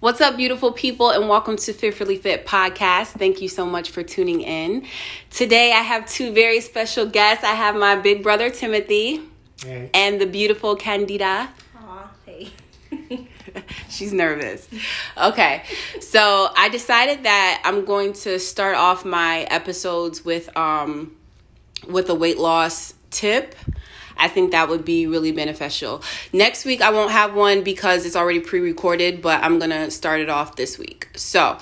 What's up, beautiful people, and welcome to Fearfully Fit podcast. Thank you so much for tuning in. Today, I have two very special guests. I have my big brother Timothy Hey. and the beautiful Candida. Aw, hey. She's nervous. Okay, so I decided that I'm going to start off my episodes with um with a weight loss tip. I think that would be really beneficial. Next week I won't have one because it's already pre-recorded, but I'm going to start it off this week. So,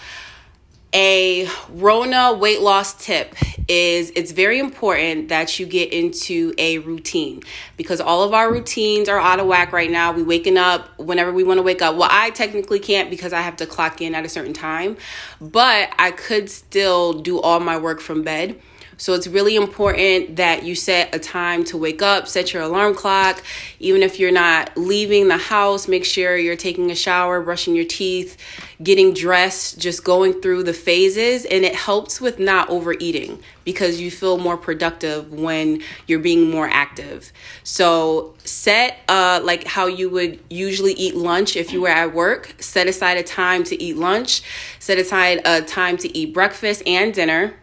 a Rona weight loss tip is it's very important that you get into a routine because all of our routines are out of whack right now. We waking up whenever we want to wake up. Well, I technically can't because I have to clock in at a certain time, but I could still do all my work from bed. So it's really important that you set a time to wake up, set your alarm clock. Even if you're not leaving the house, make sure you're taking a shower, brushing your teeth, getting dressed, just going through the phases. And it helps with not overeating because you feel more productive when you're being more active. So set uh like how you would usually eat lunch if you were at work. Set aside a time to eat lunch, set aside a time to eat breakfast and dinner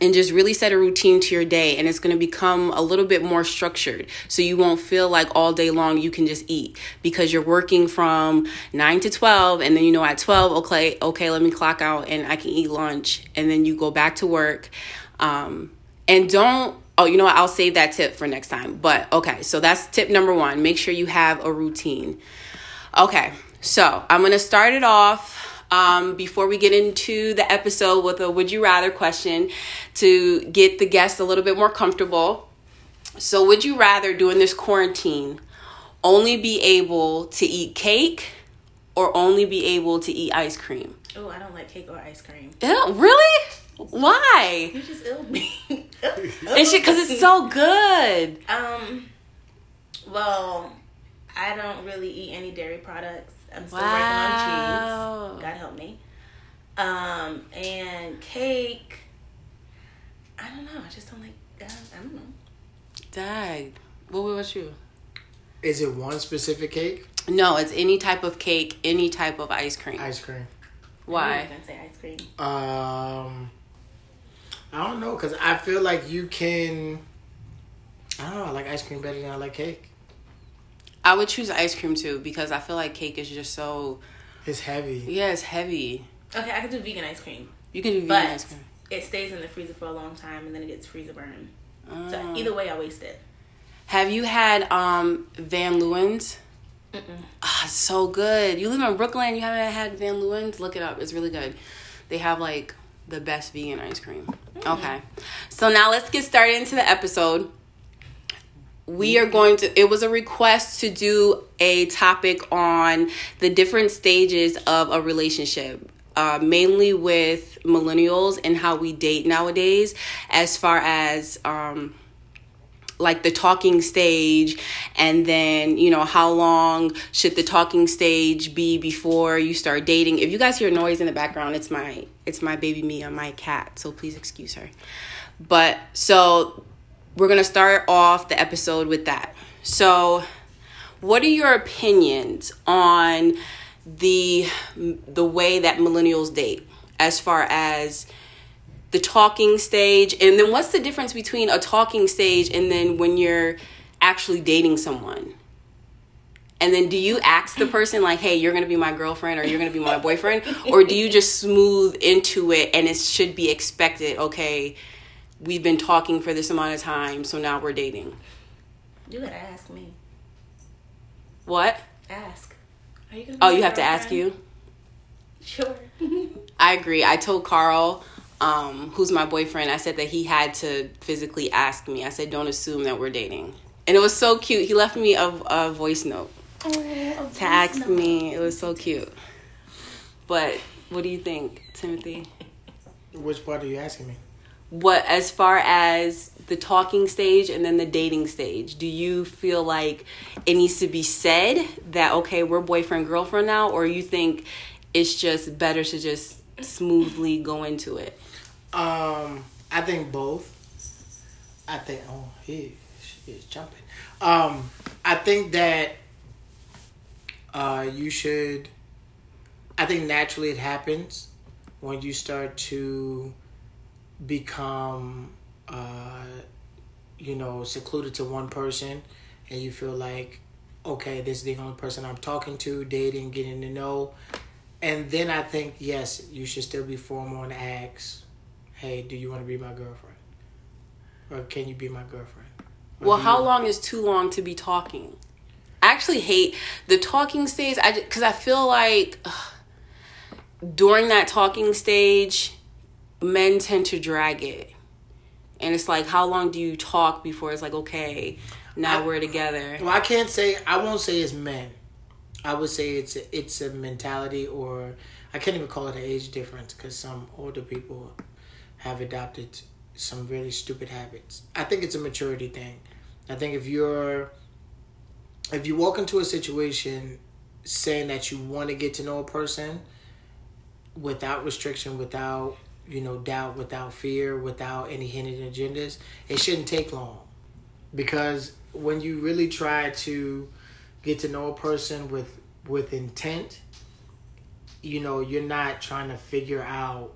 and just really set a routine to your day and it's going to become a little bit more structured. So you won't feel like all day long you can just eat because you're working from 9 to 12 and then you know at 12 okay okay let me clock out and I can eat lunch and then you go back to work. Um, and don't oh you know what I'll save that tip for next time but okay so that's tip number 1 make sure you have a routine. Okay so I'm going to start it off um, before we get into the episode with a would you rather question to get the guests a little bit more comfortable. So, would you rather during this quarantine only be able to eat cake or only be able to eat ice cream? Oh, I don't like cake or ice cream. Ew, really? Why? You just ill me. It's because it's so good. Um, well, I don't really eat any dairy products. I'm still Wow. working on cheese. God help me. Um, and cake. I don't know. I just don't like. I don't, I don't know. Dag. What about you? Is it one specific cake? No, it's any type of cake, any type of ice cream. Ice cream. Why? I'm Why? not gonna say ice cream. Um, I don't know because I feel like you can. I don't know. I like ice cream better than I like cake. I would choose ice cream too because I feel like cake is just so It's heavy. yeah, it's heavy. Okay, I could do vegan ice cream, You can do vegan but ice cream. it stays in the freezer for a long time and then it gets freezer burn. Oh. So either way, I waste it. Have you had um Van Leeuwen's? Mm-mm. Ah, it's so good. You live in Brooklyn, you haven't had Van Leeuwen's? Look it up. It's really good. They have like the best vegan ice cream. Okay. So now let's get started into the episode. We are going to it was a request to do a topic on the different stages of a relationship. Uh, mainly with millennials and how we date nowadays, as far as um, like the talking stage and then you know how long should the talking stage be before you start dating if you guys hear noise in the background it's my it's my baby me and my cat so please excuse her but so we're gonna start off the episode with that. So what are your opinions on the the way that millennials date as far as the talking stage? And then what's the difference between a talking stage and then when you're actually dating someone? And then do you ask the person like hey you're gonna be my girlfriend or you're gonna be my boyfriend? Or do you just smooth into it and it should be expected okay we've been talking for this amount of time so now we're dating You gotta ask me. what Ask. Are you gonna? oh you have to ask girlfriend? you Sure. I agree. I told Carl, um, who's my boyfriend, I said that he had to physically ask me. I said, don't assume that we're dating. And it was so cute. He left me a, a voice note to ask me. It was so cute. But what do you think, Timothy? Which part are you asking me? What, as far as the talking stage and then the dating stage, do you feel like it needs to be said that, okay, we're boyfriend, girlfriend now? Or you think it's just better to just smoothly go into it? Um, I think both. I think. Oh, he is jumping. Um, I think that uh, you should I think naturally it happens when you start to become, uh, you know, secluded to one person, and you feel like, okay, this is the only person I'm talking to, dating, getting to know, and then I think yes, you should still be formal and ask, hey, do you want to be my girlfriend, or can you be my girlfriend? Or Well, how long is too long to be talking? I actually hate the talking stage. I because I feel like ugh, during that talking stage, men tend to drag it, and it's like, how long do you talk before it's like, okay, now I- we're together? Well, I can't say. I won't say it's men. I would say it's a, it's a mentality, or I can't even call it an age difference because some older people have adopted some really stupid habits. I think it's a maturity thing. I think if you're if you walk into a situation saying that you want to get to know a person without restriction, without you know doubt, without fear, without any hidden agendas, it shouldn't take long. Because when you really try to get to know a person with with intent you know you're not trying to figure out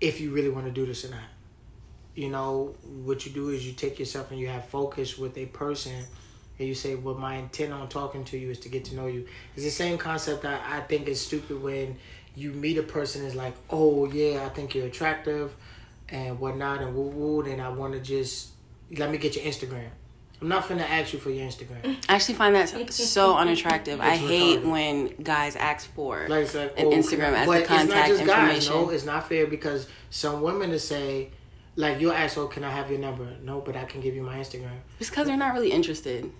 if you really want to do this or not. You know what you do is you take yourself and you have focus with a person and you say well my intent on talking to you is to get to know you. It's the same concept that i think is stupid when you meet a person is like oh yeah i think you're attractive and whatnot and woo woo and i want to just let me get your instagram i'm not finna ask you for your instagram I actually find that so unattractive. I It's hate when guys ask for Like like an oh, Instagram can I- as but the it's not contact just guys, no, it's not fair because some women to say, like you'll ask, "Oh, can I have your number?" No, but I can give you my Instagram. Just because they're not really interested.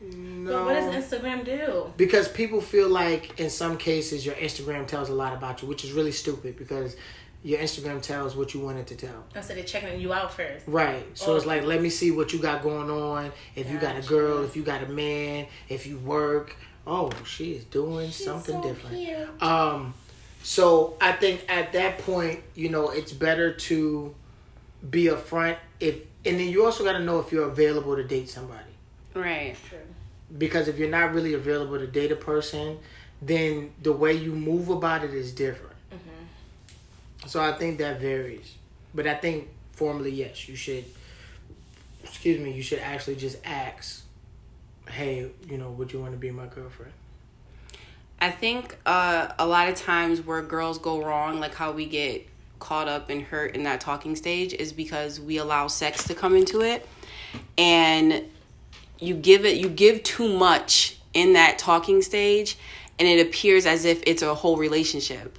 No, But what does Instagram do? because people feel like in some cases your Instagram tells a lot about you, which is really stupid because your Instagram tells what you wanted to tell. Instead of checking you out first. Right. So it's like, let me see what you got going on. If you got a girl, if you got a man, if you work. Oh, she is doing something different. Um, so I think at that point, you know, it's better to be upfront. If and then you also got to know if you're available to date somebody. Right. True. Because if you're not really available to date a person, then the way you move about it is different. So I think that varies. But I think formally, yes, you should. Excuse me. You should actually just ask, "Hey, you know, would you want to be my girlfriend?" I think uh, a lot of times where girls go wrong, like how we get caught up and hurt in that talking stage, is because we allow sex to come into it, and you give it, you give too much in that talking stage, and it appears as if it's a whole relationship.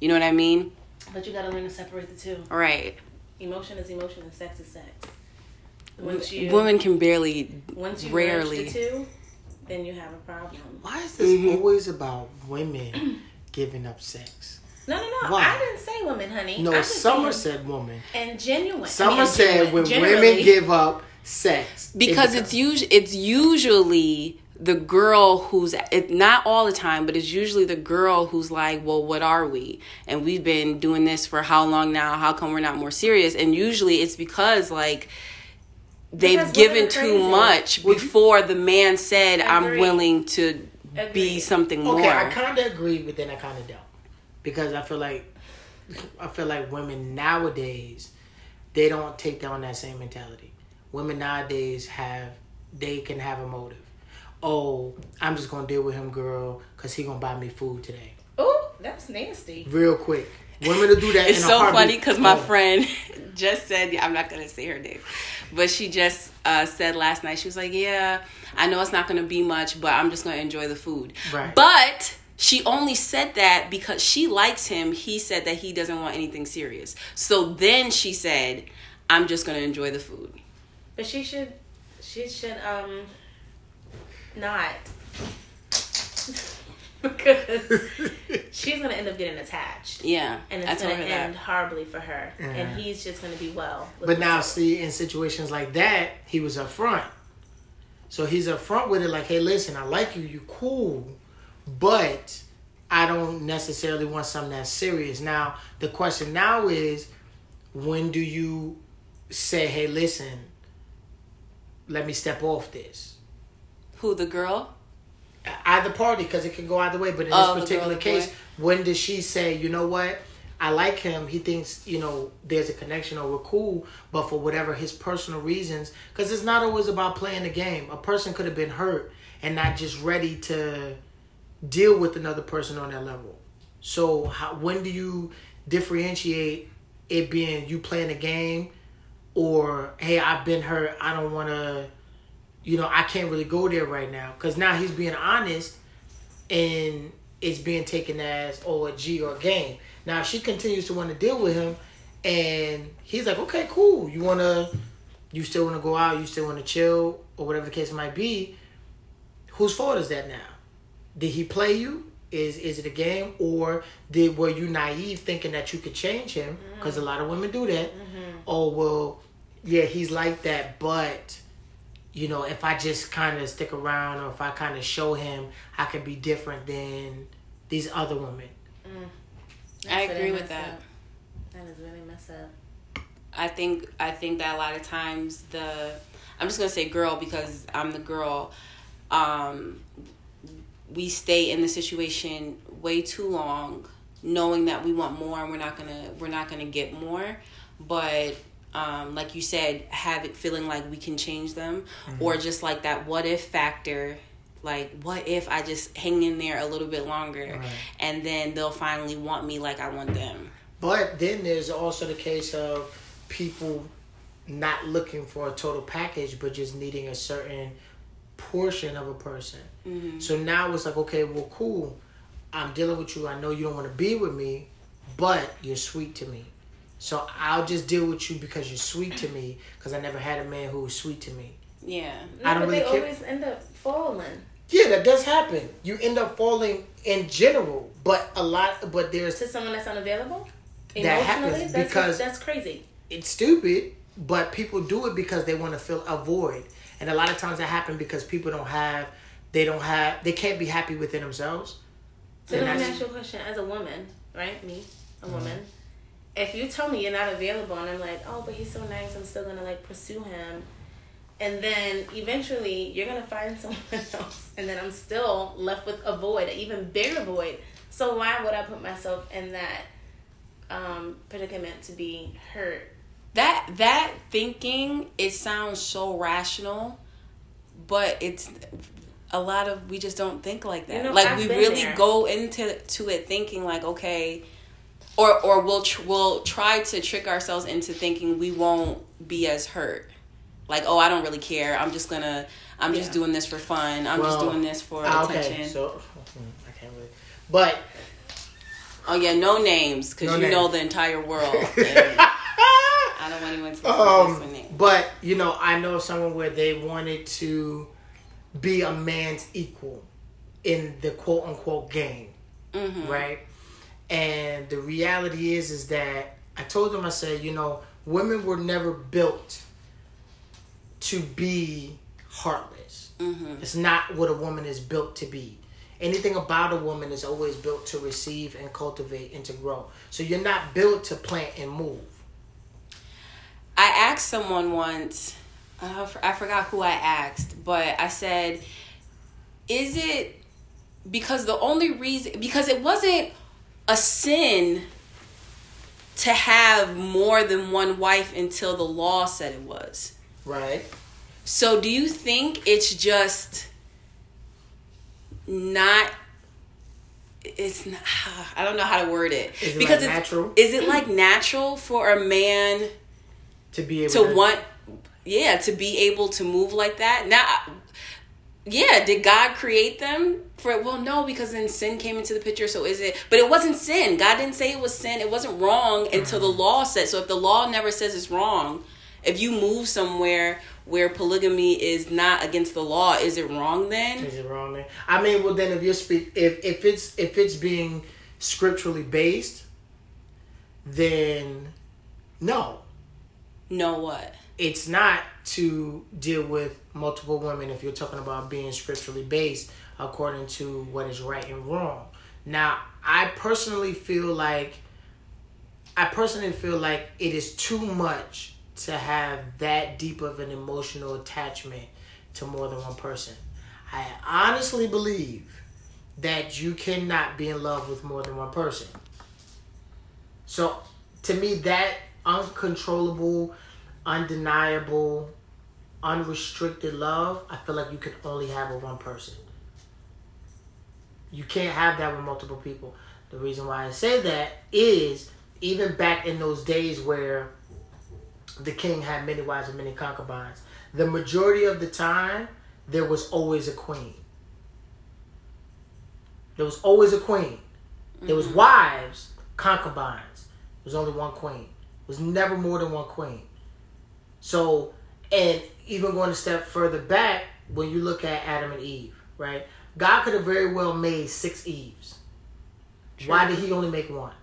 You know what I mean? But you gotta learn to separate the two. Right. Emotion is emotion and sex is sex. Once you Women can barely, once you rarely. merge the two, then you have a problem. Why is this mm-hmm. always about women giving up sex? No, no, no. Why? I didn't say women, honey. No, I Summer said said woman. and genuine. Summer I mean, said when Generally, women give up sex, because it's usually it's usually the girl who's it not all the time but it's usually the girl who's like well what are we? And we've been doing this for how long now? How come we're not more serious? And usually it's because like they've Because given too much before the man said i'm willing to be something more. Okay, I kind of agree, but then I kind of don't. Because I feel like I feel like women nowadays they don't take on that same mentality. Women nowadays have they can have a motive. Oh, I'm just gonna deal with him, girl, cause he gonna buy me food today, Oh, that's nasty. real quick. Women to do that. it's in so heartbeat. funny because my friend just said yeah, i'm not gonna say her name but she just uh, said last night she was like yeah i know it's not gonna be much but i'm just gonna enjoy the food Right. but she only said that because she likes him he said that he doesn't want anything serious so then she said i'm just gonna enjoy the food But she should, she should um, not. because she's gonna end up getting attached, yeah and it's gonna end that horribly for her, Yeah. and he's just gonna be well. But now, himself. see, in situations like that, he was upfront. So he's upfront with it, like, "Hey, listen, I like you. You cool, but I don't necessarily want something that's serious." Now, the question now is, when do you say, "Hey, listen, let me step off this"? who the girl either party because it can go either way. But in Oh, this particular girl, case, boy. when does she say, you know what? I like him. He thinks, you know, there's a connection or we're cool, but for whatever his personal reasons, because it's not always about playing the game. A person could have been hurt and not just ready to deal with another person on that level. So, how, when do you differentiate it being you playing a game or, hey, I've been hurt. I don't want to, you know, I can't really go there right now. Because now he's being honest and it's being taken as oh a G or a game. Now she continues to want to deal with him, and he's like, okay, cool. You wanna, you still wanna go out, you still wanna chill, or whatever the case might be. Whose fault is that now? Did he play you? Is is it a game, or did were you naive thinking that you could change him? Mm-hmm. Because a lot of women do that. Mm-hmm. Oh well, yeah, he's like that, but you know, if I just kind of stick around or if I kind of show him I can be different than these other women. Mm. I agree with that. up. That is really messed up. I think I think that a lot of times the I'm just gonna say girl because I'm the girl. Um, we stay in the situation way too long, knowing that we want more and we're not gonna we're not gonna get more. But um, like you said, have it feeling like we can change them, or just like that what if factor. Like, what if I just hang in there a little bit longer, Right. and then they'll finally want me like I want them. But then there's also the case of people not looking for a total package, but just needing a certain portion of a person. Mm-hmm. So now it's like, okay, well, cool. I'm dealing with you. I know you don't want to be with me, but you're sweet to me. So I'll just deal with you because you're sweet to me. Because I never had a man who was sweet to me. Yeah. I don't but really they care. always end up falling. Yeah, that does happen. You end up falling in general, but a lot. But there's To someone that's unavailable? That happens that's, because- that's crazy. it's stupid, but people do it because they want to fill a void. And a lot of times that happens because people don't have, they don't have, they can't be happy within themselves. So And let me ask you a question. As a woman, right? Me, a Mm-hmm. woman. If you tell me you're not available and I'm like, oh, but he's so nice, I'm still gonna like pursue him. And then eventually you're gonna find someone else, and then I'm still left with a void, an even bigger void. So why would I put myself in that um, predicament to be hurt? that that thinking it sounds so rational but it's a lot of we just don't think like that. You know, like I've we been really there. go into to it thinking like okay or or we'll tr- we'll try to trick ourselves into thinking we won't be as hurt. Like oh i don't really care. I'm just gonna i'm just doing this for fun. I'm just doing this for ah, attention. so I can't really, but oh yeah no names because No you know the entire world. I don't want anyone to listen um, with but you know, I know someone where they wanted to be a man's equal in the quote unquote game. Mhm. right? And the reality is, is that I told them, I said, you know, women were never built to be heartless. Mhm. It's not what a woman is built to be. Anything about a woman is always built to receive and cultivate and to grow. So you're not built to plant and move. I asked someone once, uh, I forgot who I asked, but I said, is it because the only reason, because it wasn't a sin to have more than one wife until the law said it was. Right? So do you think it's just not it's not, I don't know how to word it. Is it because like it's, natural? Is it like natural for a man To be able to want yeah to be able to move like that. Now yeah did god create them for well no because then sin came into the picture so is it. But it wasn't sin. God didn't say it was sin. It wasn't wrong until the mm-hmm. law said so if the law never says it's wrong if you move somewhere where polygamy is not against the law is it wrong then? Is it wrong there? I mean, well, then if you speak, if if it's if it's being scripturally based, then no, no what it's not to deal with multiple women if you're talking about being scripturally based according to what is right and wrong. Now, I personally feel like I personally feel like it is too much to have that deep of an emotional attachment to more than one person. I honestly believe that you cannot be in love with more than one person. So, to me, that uncontrollable, undeniable, unrestricted love, I feel like you can only have with one person. You can't have that with multiple people. The reason why I say that is even back in those days where the king had many wives and many concubines, the majority of the time there was always a queen. There was always a queen. There was mm-hmm. wives, concubines. There was only one queen. There was never more than one queen. So, and even going a step further back, when you look at Adam and Eve, right? God could have very well made six Eves. Why did he only make one?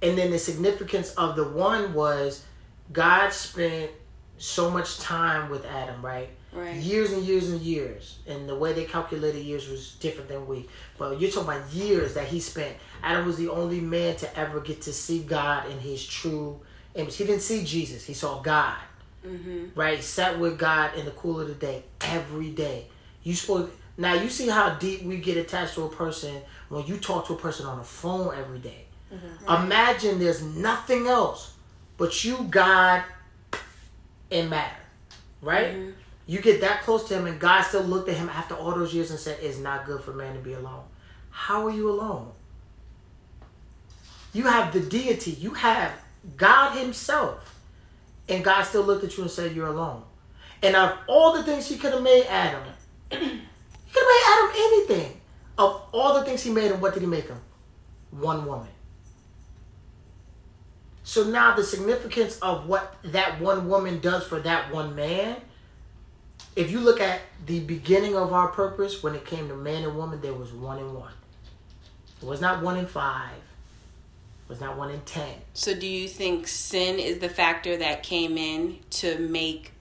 And then the significance of the one was God spent so much time with Adam, right? Right. Years and years and years. And the way they calculated years was different than we. But you're talking about years that he spent. Adam was the only man to ever get to see God in his true image. He didn't see Jesus, he saw God. Mm-hmm. Right? Sat with God in the cool of the day every day. You supposed now you see how deep we get attached to a person when you talk to a person on the phone every day. Mm-hmm. Imagine there's nothing else but you, God, and matter. Right? Mm-hmm. You get that close to him and God still looked at him after all those years and said, It's not good for man to be alone. How are you alone? You have the deity, you have God Himself. And God still looked at you and said, You're alone. And of all the things He could have made Adam, He could have made Adam anything. Of all the things He made him, what did He make him? One woman. So now the significance of what that one woman does for that one man, if you look at the beginning of our purpose, when it came to man and woman, there was one in one. It was not one in five. Was not one in ten. So, do you think sin is the factor that came in to make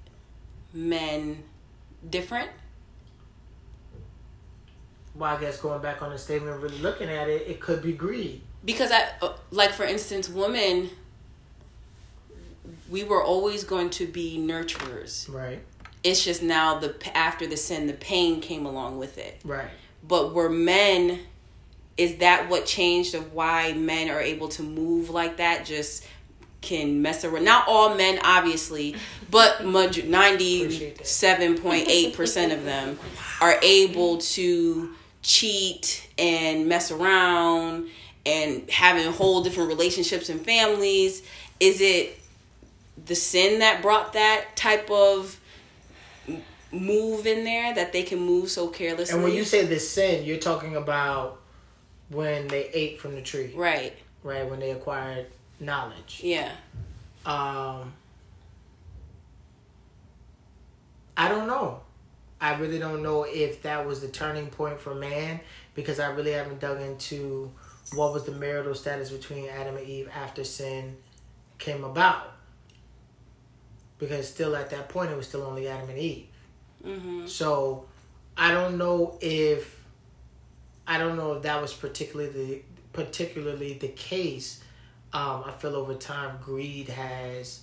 men different? Well, I guess going back on the statement, really looking at it, it could be greed. Because I, uh, like for instance, women, we were always going to be nurturers. Right. It's just now the after the sin, the pain came along with it. Right. But were men, is that what changed of why men are able to move like that? Just can mess around. Not all men, obviously, but ninety-seven point eight percent of them are able to cheat and mess around and having whole different relationships and families. Is it the sin that brought that type of move in there that they can move so carelessly? And when you say the sin, you're talking about when they ate from the tree, right, right? When they acquired knowledge. yeah. Um, I don't know. I really don't know if that was the turning point for man because I really haven't dug into what was the marital status between Adam and Eve after sin came about. Because still at that point, it was still only Adam and Eve. Mm-hmm. So I don't know if I don't know if that was particularly particularly the case. Um, I feel over time greed has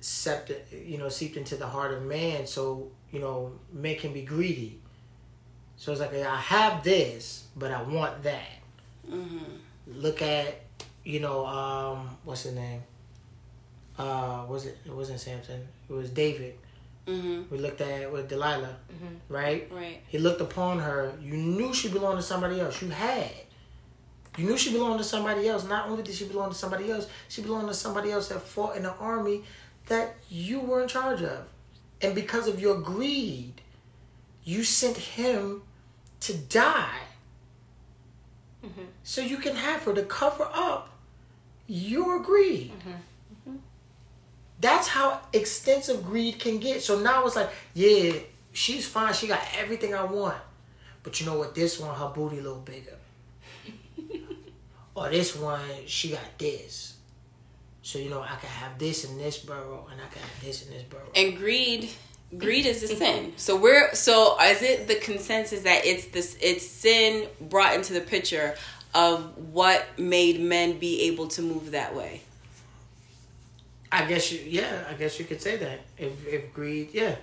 sept you know seeped into the heart of man. So you know men can be greedy. So it's like I have this, but I want that. Mm-hmm. Look at you know um, what's his name? Uh, was it? It wasn't Samson. It was David. Mm-hmm. We looked at with Delilah, mm-hmm. right? Right. He looked upon her. You knew she belonged to somebody else. You had. You knew she belonged to somebody else. Not only did she belong to somebody else, she belonged to somebody else that fought in the army that you were in charge of. And because of your greed, you sent him to die. Mm-hmm. So you can have her to cover up your greed. Mm-hmm. That's how extensive greed can get. So now it's like, yeah, she's fine. She got everything I want. But you know what? This one, her booty a little bigger. or this one, she got this. So you know, I can have this in this borough, and I can have this in this borough. And greed, greed is a sin. So we're so is it the consensus that it's this it's sin brought into the picture of what made men be able to move that way. I guess you, yeah, I guess you could say that. If if greed, yeah,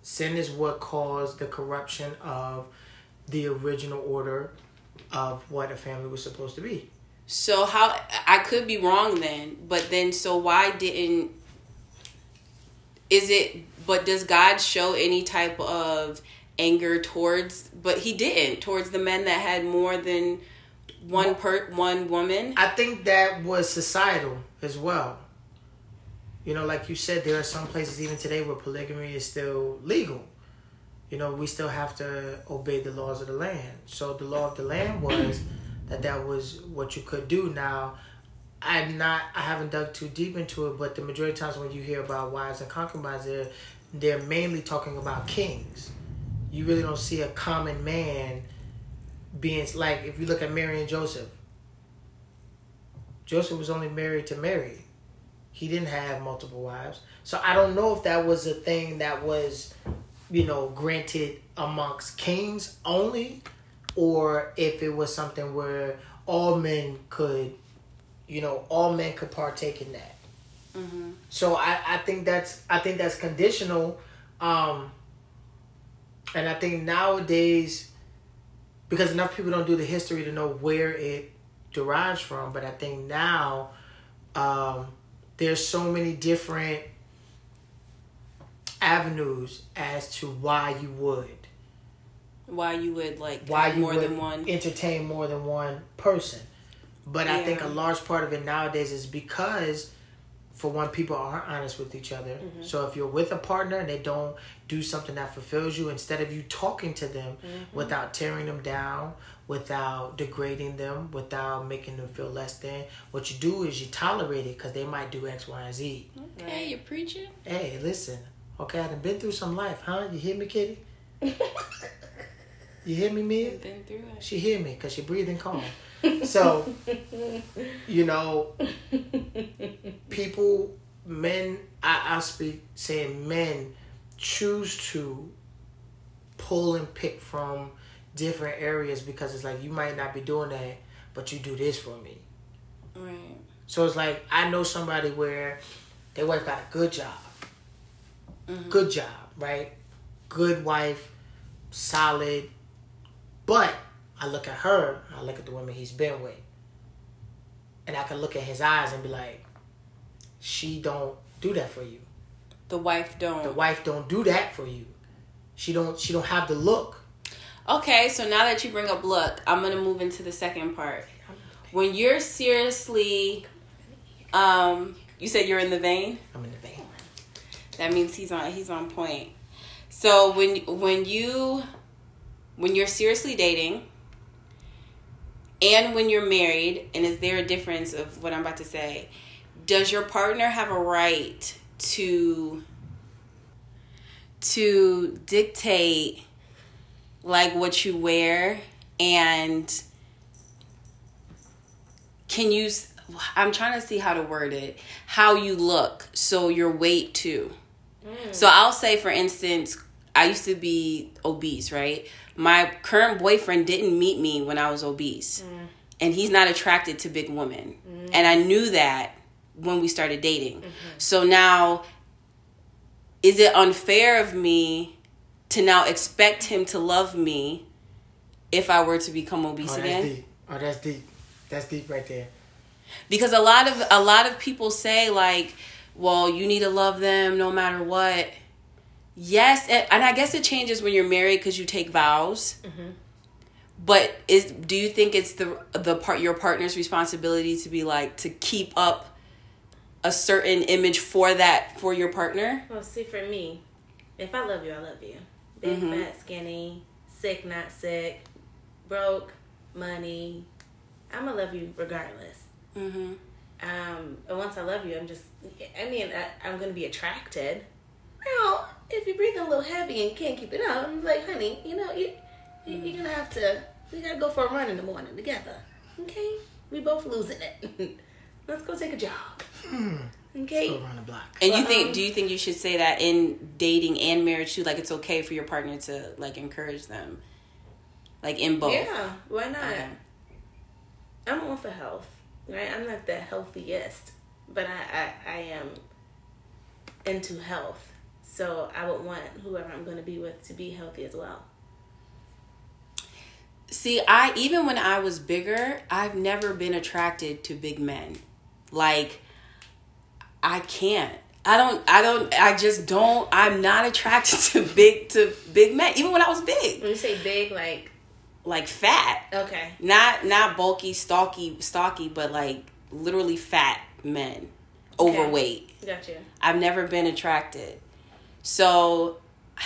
sin is what caused the corruption of the original order of what a family was supposed to be. So how I could be wrong then, but then so why didn't is it but does God show any type of anger towards but he didn't towards the men that had more than one per one woman? I think that was societal as well. You know, like you said, there are some places even today where polygamy is still legal. You know, we still have to obey the laws of the land. So the law of the land was that that was what you could do. Now, I'm not, I haven't dug too deep into it, but the majority of times when you hear about wives and concubines, they're, they're mainly talking about kings. You really don't see a common man being like if you look at Mary and Joseph. Joseph was only married to Mary. He didn't have multiple wives. So I don't know if that was a thing that was, you know, granted amongst kings only or if it was something where all men could, you know, all men could partake in that. Mm-hmm. So I, I think that's I think that's conditional, um, and I think nowadays, because enough people don't do the history to know where it derives from, but I think now, um, there's so many different avenues as to why you would. Why you would like why you more would than one? entertain more than one person. But i think a large part of it nowadays is because for one people aren't honest with each other. Mm-hmm. so if you're with a partner and they don't do something that fulfills you instead of you talking to them Mm-hmm. without tearing them down without degrading them without making them feel less than. What you do is you tolerate it because they might do x y and z. Okay. You're preaching hey listen. Okay I've been through some life huh? You hear me kitty? You hear me mia been through it. She hear me because she breathing calm. So, you know, people, men, I, I speak saying men choose to pull and pick from different areas because it's like you might not be doing that, but you do this for me. right So it's like I know somebody where their wife got a good job, mm-hmm. good job, right? Good wife, solid. But I look at her, I look at the women he's been with, and I can look at his eyes and be like, she don't do that for you. the wife don't The wife don't do that for you. She don't. She don't have the look. Okay, so now that you bring up look, I'm gonna move into the second part. When you're seriously, um, you said you're in the vein. I'm in the vein. That means he's on. He's on point. So when when you when you're seriously dating, and when you're married, and is there a difference of what I'm about to say? Does your partner have a right to to dictate like what you wear and can you i'm trying to see how to word it how you look so your weight too. Mm. So i'll say for instance i used to be obese right? My current boyfriend didn't meet me when i was obese. Mm. And he's not attracted to big women. Mm. And i knew that when we started dating. Mm-hmm. So now is it unfair of me to now expect him to love me if I were to become obese Oh, that's again? deep. Oh, that's deep. That's deep right there. Because a lot of a lot of people say like, well, you need to love them no matter what. Yes, and, and I guess it changes when you're married because you take vows. Mm-hmm. But is do you think it's the the part your partner's responsibility to be like to keep up a certain image for that for your partner? Well, see, for me, if I love you, I love you. Big, fat, skinny, sick, not sick, broke, money. I'm gonna love you regardless. Mm-hmm. Um, and once I love you, I'm just. I mean, I, I'm gonna be attracted. Well, if you're breathing a little heavy and can't keep it up, I'm like, honey, you know, you, you you're gonna have to. We gotta go for a run in the morning together. Okay, we both losing it. Let's go take a jog. Okay. Go around the block. And you think um, do you think you should say that in dating and marriage too? Like it's okay for your partner to like encourage them, like in both. Yeah, why not? Okay. I'm all for health, right? I'm not the healthiest, but I, I, I am into health. So I would want whoever I'm going to be with to be healthy as well. See, I even when I was bigger, I've never been attracted to big men. Like I can't. I don't I don't I just don't I'm not attracted to big to big men even when I was big. When you say big like like fat. Okay. Not not bulky, stocky, stocky, but like literally fat men. Overweight. Gotcha. I've never been attracted. So I,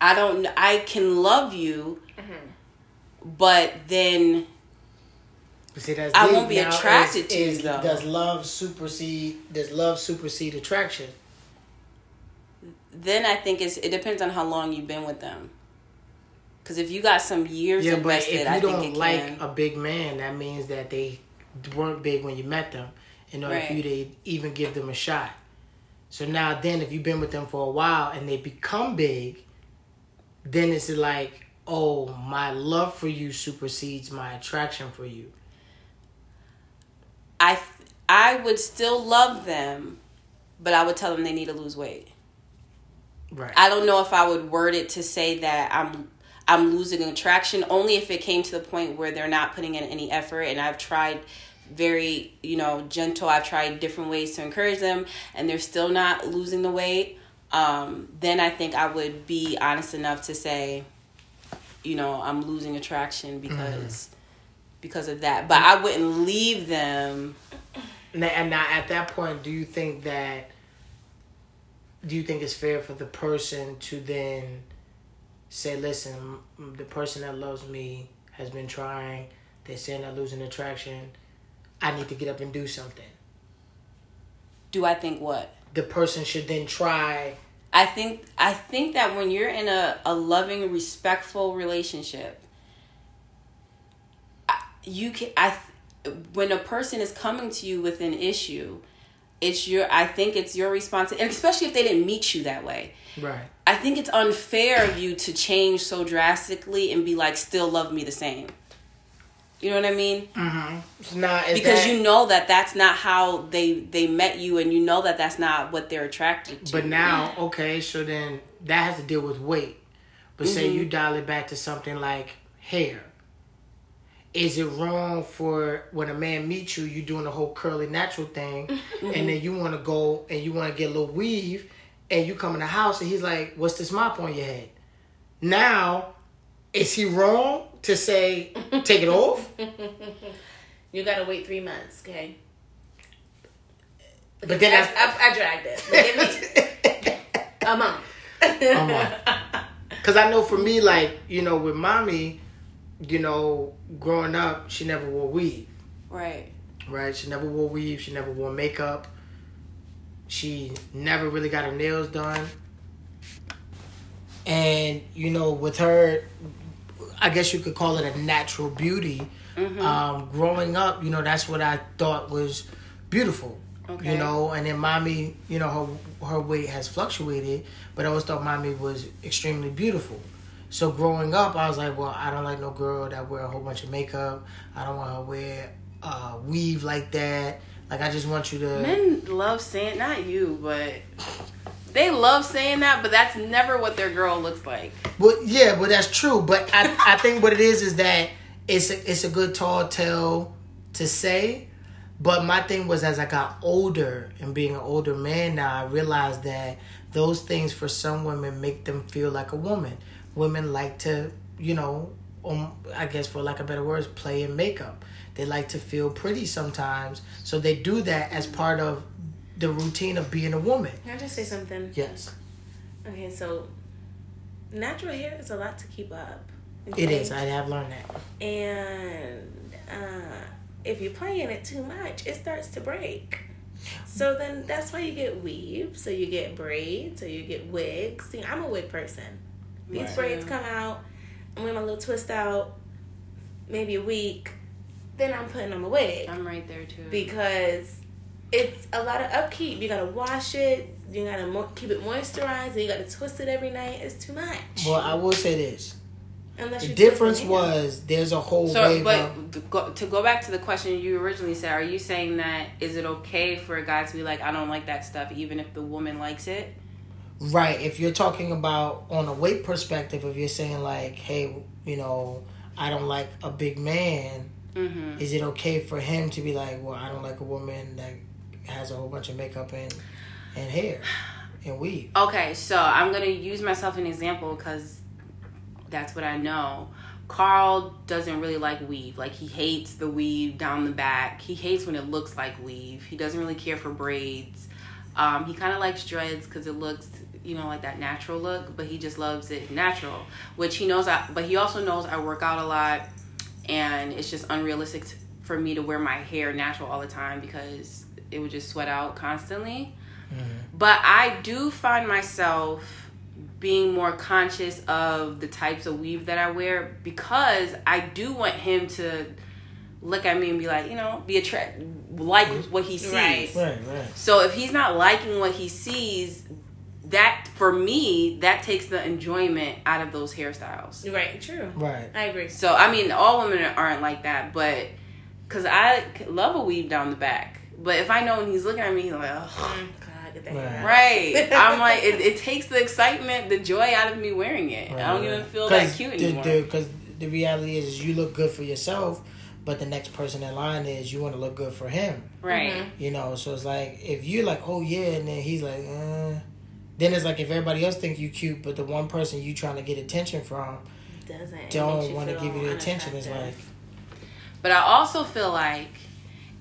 I don't I can love you mm-hmm. but then See, that's I deep. won't be Now, attracted is- to you, is- though. Does love supersede? Does love supersede attraction? then I think it's it depends on how long you've been with them. Because if you got some years Yeah, but invested, if you I don't like can. a big man, that means that they weren't big when you met them. In order for you to even give them a shot. So now, then, if you've been with them for a while and they become big, then it's like, oh, my love for you supersedes my attraction for you. I I would still love them, but I would tell them they need to lose weight. Right. I don't know if I would word it to say that I'm I'm losing attraction only if it came to the point where they're not putting in any effort and I've tried very, you know, gentle. I've tried different ways to encourage them and they're still not losing the weight. Um, then I think I would be honest enough to say, you know, I'm losing attraction because because of that. But I wouldn't leave them Now, and now, at that point, do you think that? Do you think it's fair for the person to then say, "Listen, the person that loves me has been trying. They're saying they're losing attraction. I need to get up and do something." do I think what? The person should then try. I think I think that when you're in a, a loving, respectful relationship, you can I when a person is coming to you with an issue, it's your I think it's your responsibility, and especially if they didn't meet you that way. Right. I think it's unfair of you to change so drastically and be like, still love me the same. You know what I mean? Mm-hmm. Is Because that- you know that that's not how they they met you, and you know that that's not what they're attracted to. But now, okay, so then that has to deal with weight. But say you dial it back to something like hair. Is it wrong for when a man meets you, you doing the whole curly natural thing, mm-hmm. and then you want to go and you want to get a little weave, and you come in the house and he's like, "What's this mop on your head?" Now, is he wrong to say take it off? You gotta wait three months, okay? But then I, that's I, I dragged it. But give me a month. Because I know for me, like, you know, with mommy, you know, growing up, she never wore weave, right. right? She never wore weave. She never wore makeup. She never really got her nails done. And, you know, with her, I guess you could call it a natural beauty. Um, growing up, you know, that's what I thought was beautiful. Okay. You know, and then mommy, you know, her her weight has fluctuated, but I always thought mommy was extremely beautiful. So growing up, I was like, well, I don't like no girl that wear a whole bunch of makeup. I don't want her to wear uh, weave like that. Like I just want you to. Men love saying not you, but they love saying that, but that's never what their girl looks like. Well, yeah, but that's true. But I, I think what it is is that it's a, it's a good tall tale to say. But my thing was as I got older and being an older man now, I realized that those things for some women make them feel like a woman. Women like to, you know, um, I guess for lack of better words, play in makeup. They like to feel pretty sometimes, so they do that as part of the routine of being a woman. Can I just say something? Yes, Okay, so natural hair is a lot to keep up. it okay? is. I have learned that. and uh, if you play in it too much, it starts to break. So then that's why you get weave, so you get braids, so you get wigs. See, I'm a wig person. These Right. braids come out, I'm wearing my little twist out, maybe a week, then I'm putting on my wig I'm right there too. because it's a lot of upkeep. You gotta wash it, you gotta mo- keep it moisturized, and you gotta twist it every night. It's too much. Well, I will say this. Unless The difference twist it in. was there's a whole so, wave but of to go, to go back to the question you originally said, are you saying that is it okay for a guy to be like, I don't like that stuff, even if the woman likes it? Right. If you're talking about on a weight perspective, if you're saying like, hey, you know, I don't like a big man, Mm-hmm. is it okay for him to be like, well, I don't like a woman that has a whole bunch of makeup and and hair and weave? Okay, so I'm gonna use myself an example because that's what I know. Carl doesn't really like weave. Like he hates the weave down the back. He hates when it looks like weave. He doesn't really care for braids. Um, he kind of likes dreads because it looks, you know, like that natural look. But he just loves it natural, which he knows. I, but he also knows I work out a lot, and it's just unrealistic t- for me to wear my hair natural all the time because it would just sweat out constantly. Mm-hmm. But I do find myself being more conscious of the types of weave that I wear because I do want him to look at me and be like, you know, be attract like what he sees. Right. Right, right. So if he's not liking what he sees, that for me, that takes the enjoyment out of those hairstyles. Right. True. Right. I agree. So I mean, all women aren't like that, but because I love a weave down the back. But if I know when he's looking at me, he's like, Ugh. God, get that Right. Right. I'm like, it, it takes the excitement, the joy out of me wearing it. I don't even feel that cute anymore. Because the, reality is, is you look good for yourself, but the next person in line is you want to look good for him. right. Mhm. You know, so it's like if you're like, oh yeah, and then he's like, uh, then it's like if everybody else think you cute, but the one person you trying to get attention from Doesn't. Don't want to give you the attention. It's like. But I also feel like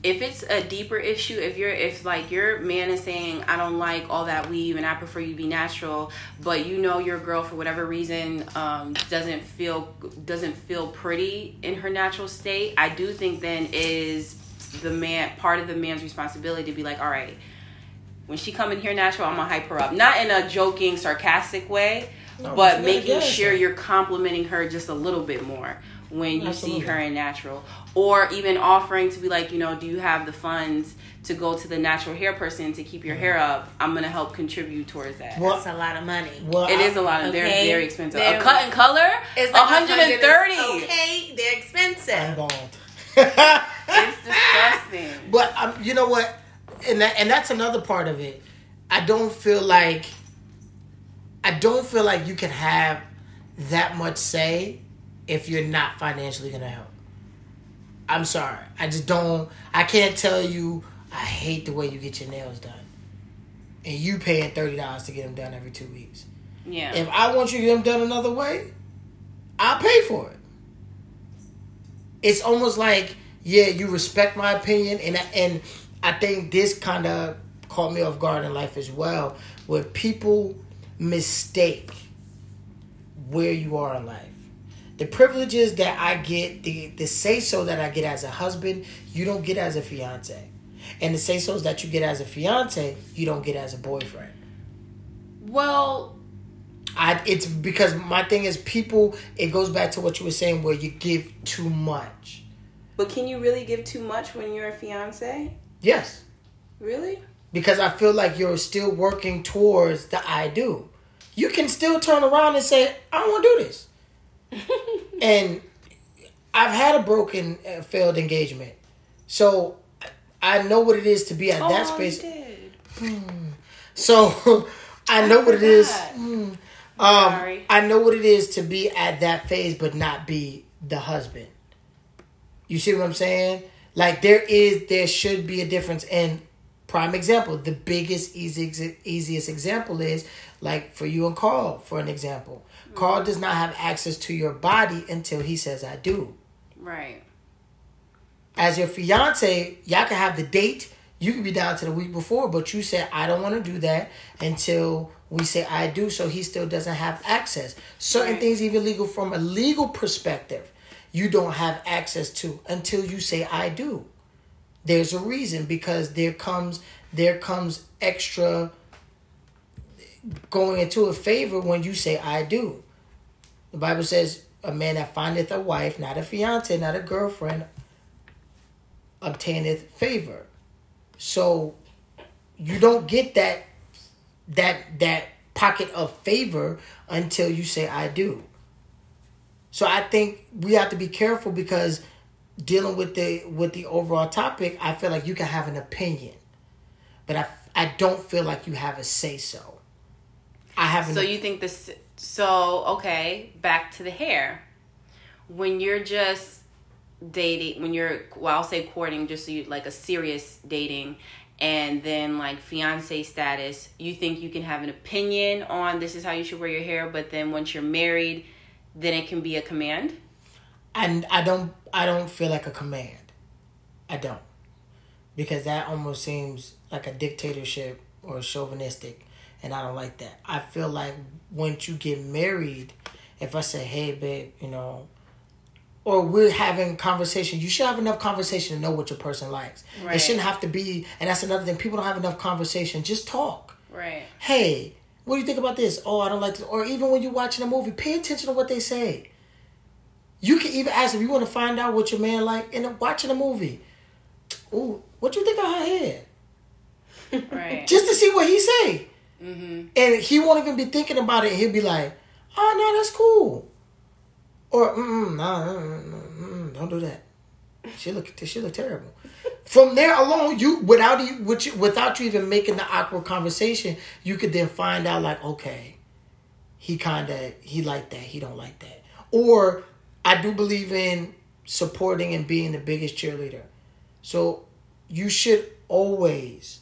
if it's a deeper issue, if you're if like your man is saying I don't like all that weave and I prefer you be natural, but you know your girl for whatever reason um, doesn't feel doesn't feel pretty in her natural state, I do think then is the man part of the man's responsibility to be like, all right, when she come in here natural, I'm gonna hype her up, not in a joking, sarcastic way, No, but but you gotta making sure you're complimenting her just a little bit more when you Absolutely. see her in natural or even offering to be like you know do you have the funds to go to the natural hair person to keep your hair up? I'm gonna help contribute towards that. Well, That's a lot of money. well, it I- is a lot of they're very expensive. They're- a cut and color? Is like 130 100 Okay, they're I'm expensive. bald. it's disgusting. But um, you know what, and that, and that's another part of it. I don't feel like I don't feel like you can have that much say if you're not financially gonna help. I'm sorry. I just don't. I can't tell you. I hate the way you get your nails done, and you paying thirty dollars to get them done every two weeks. yeah If I want you to get them done another way, I'll pay for it. It's almost like, yeah, you respect my opinion, and and I think this kind of caught me off guard in life as well, where people mistake where you are in life. The privileges that I get, the the say so that I get as a husband, you don't get as a fiance, and the say so's that you get as a fiance, you don't get as a boyfriend. well I it's because my thing is people it goes back to what you were saying where you give too much. but can you really give too much when you're a fiance Yes. really Because I feel like you're still working towards the I do. You can still turn around and say, I don't want to do this. and I've had a broken, uh, failed engagement. So I- I know what it is to be at that oh, you space. did. So I know what it is. Mm. Um, Sorry. I know what it is to be at that phase, but not be the husband. You see what I'm saying? Like there is, there should be a difference. And prime example, the biggest, easy, easiest example is like for you and Carl, for an example. Carl does not have access to your body until he says, "I do." right as your fiance, y'all can have the date. You can be down to the week before, but you said I don't want to do that until we say I do. So he still doesn't have access. Certain Right. things, even legal from a legal perspective, you don't have access to until you say I do. There's a reason because there comes there comes extra going into a favor when you say I do. The Bible says a man that findeth a wife, not a fiance, not a girlfriend, obtaineth favor. So you don't get that that that pocket of favor until you say I do. So I think we have to be careful because dealing with the with the overall topic, I feel like you can have an opinion, but I I don't feel like you have a say so. I haven't. So you think this? So okay, back to the hair. When you're just dating, when you're well, I'll say courting, just so you like a serious dating, and then like fiance status, you think you can have an opinion on this is how you should wear your hair, but then once you're married, then it can be a command. and I don't I don't feel like a command. I don't. Because that almost seems like a dictatorship or chauvinistic and I don't like that. I feel like once you get married, if I say, "Hey babe, you know, or we're having conversation, you should have enough conversation to know what your person likes. It shouldn't have to be and that's another thing, people don't have enough conversation, just talk Right. hey, what do you think about this? Oh, I don't like this. Or even when you're watching a movie, pay attention to what they say. You can even ask if you want to find out what your man like in watching a movie. Ooh, what you think of her hair? Right. Just to see what he say. mm-hmm. And he won't even be thinking about it. He'll be like, oh, no, that's cool. Or, mm, mm, mm, don't do that. She look, she look terrible. From there alone, you without you, with without you even making the awkward conversation, you could then find out like, okay, he kind of he like that, he don't like that. Or I do believe in supporting and being the biggest cheerleader. So you should always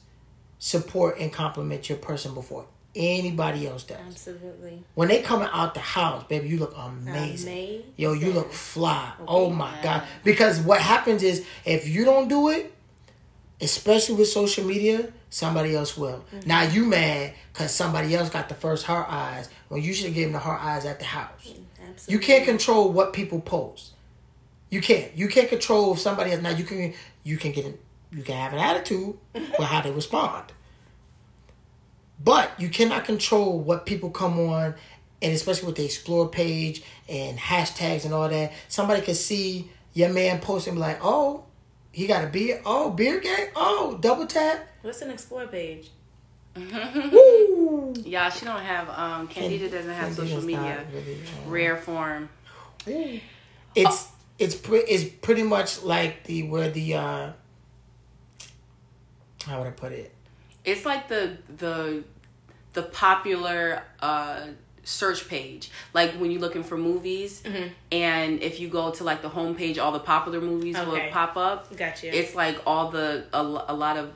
support and compliment your person before anybody else does. Absolutely. When they coming out the house, baby, you look amazing. Amazing. Yo, you look fly. Oh my god! Because what happens is if you don't do it, especially with social media, somebody else will. Mm-hmm. Now you mad because somebody else got the first heart eyes when you should have given the heart eyes at the house. Mm, absolutely. You can't control what people post. You can't. You can't control if somebody else. Now you can. You can get. You can have an attitude with how they respond. But you cannot control what people come on, and especially with the explore page and hashtags and all that. Somebody could see your man posting, and be like, "Oh, he got a beard. Oh, beard gang. Oh, double tap. What's an explore page? Woo." Yeah, she don't have um Candida doesn't have social media. really, Rare form. It's it's pre- it's pretty much like the where the uh how would I put it? It's like the the the popular uh search page. Like when you're looking for movies and if you go to like the homepage all the popular movies will pop up. Gotcha. It's like all the a, a lot of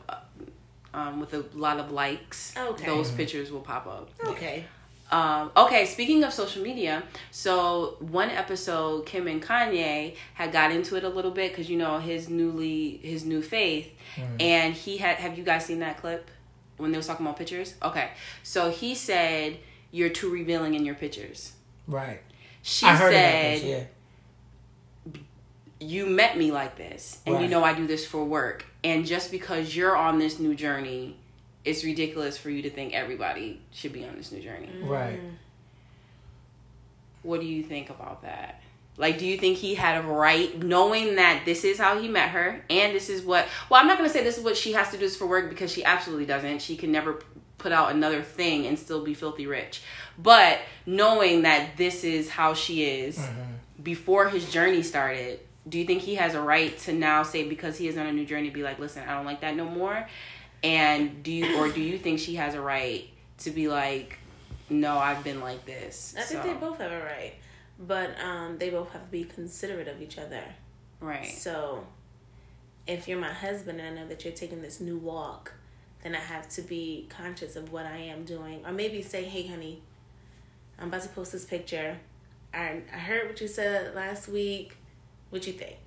um with a lot of likes. Okay. Those pictures will pop up. okay. Um, okay, speaking of social media, so one episode, Kim and Kanye had got into it a little bit because you know his newly his new faith, and he had. Have you guys seen that clip when they was talking about pictures? Okay, so he said you're too revealing in your pictures. Right. She I heard said this. Yeah. you met me like this, and you know I do this for work, and just because you're on this new journey. It's ridiculous for you to think everybody should be on this new journey. Mm. Right. What do you think about that? Like, do you think he had a right, knowing that this is how he met her, and this is what? Well, I'm not gonna say this is what she has to do this for work because she absolutely doesn't. She can never put out another thing and still be filthy rich. But knowing that this is how she is before his journey started, do you think he has a right to now say because he is on a new journey, be like, listen, I don't like that no more? And do you, or do you think she has a right to be like, no, I've been like this? I think they both have a right, but um, they both have to be considerate of each other. Right. So, if you're my husband and I know that you're taking this new walk, then I have to be conscious of what I am doing, or maybe say, "Hey, honey, I'm about to post this picture. I I heard what you said last week. What you think?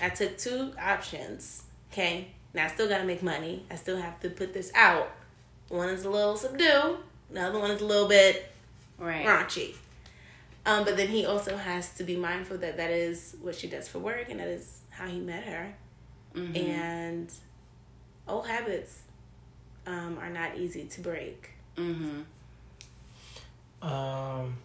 I took two options. Okay, now I still gotta make money. I still have to put this out. One is a little subdued, The other one is a little bit Right. raunchy. Um, but then he also has to be mindful that that is what she does for work and that is how he met her. Mm-hmm. And old habits um, are not easy to break. Mm-hmm. Um,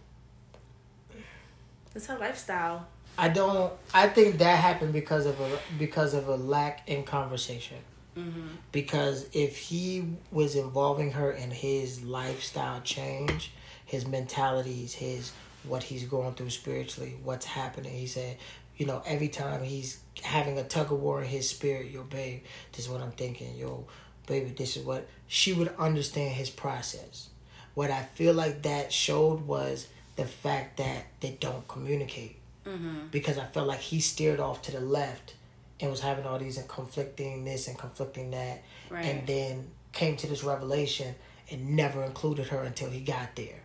It's her lifestyle. I don't. I think that happened because of a because of a lack in conversation. Mm-hmm. Because if he was involving her in his lifestyle change, his mentalities, his what he's going through spiritually, what's happening, he said, you know, every time he's having a tug of war in his spirit, yo, babe, this is what I'm thinking, yo, baby, this is what she would understand his process. What I feel like that showed was the fact that they don't communicate. Mm-hmm. Because I felt like he steered off to the left and was having all these and conflicting this and conflicting that, Right. and then came to this revelation and never included her until he got there,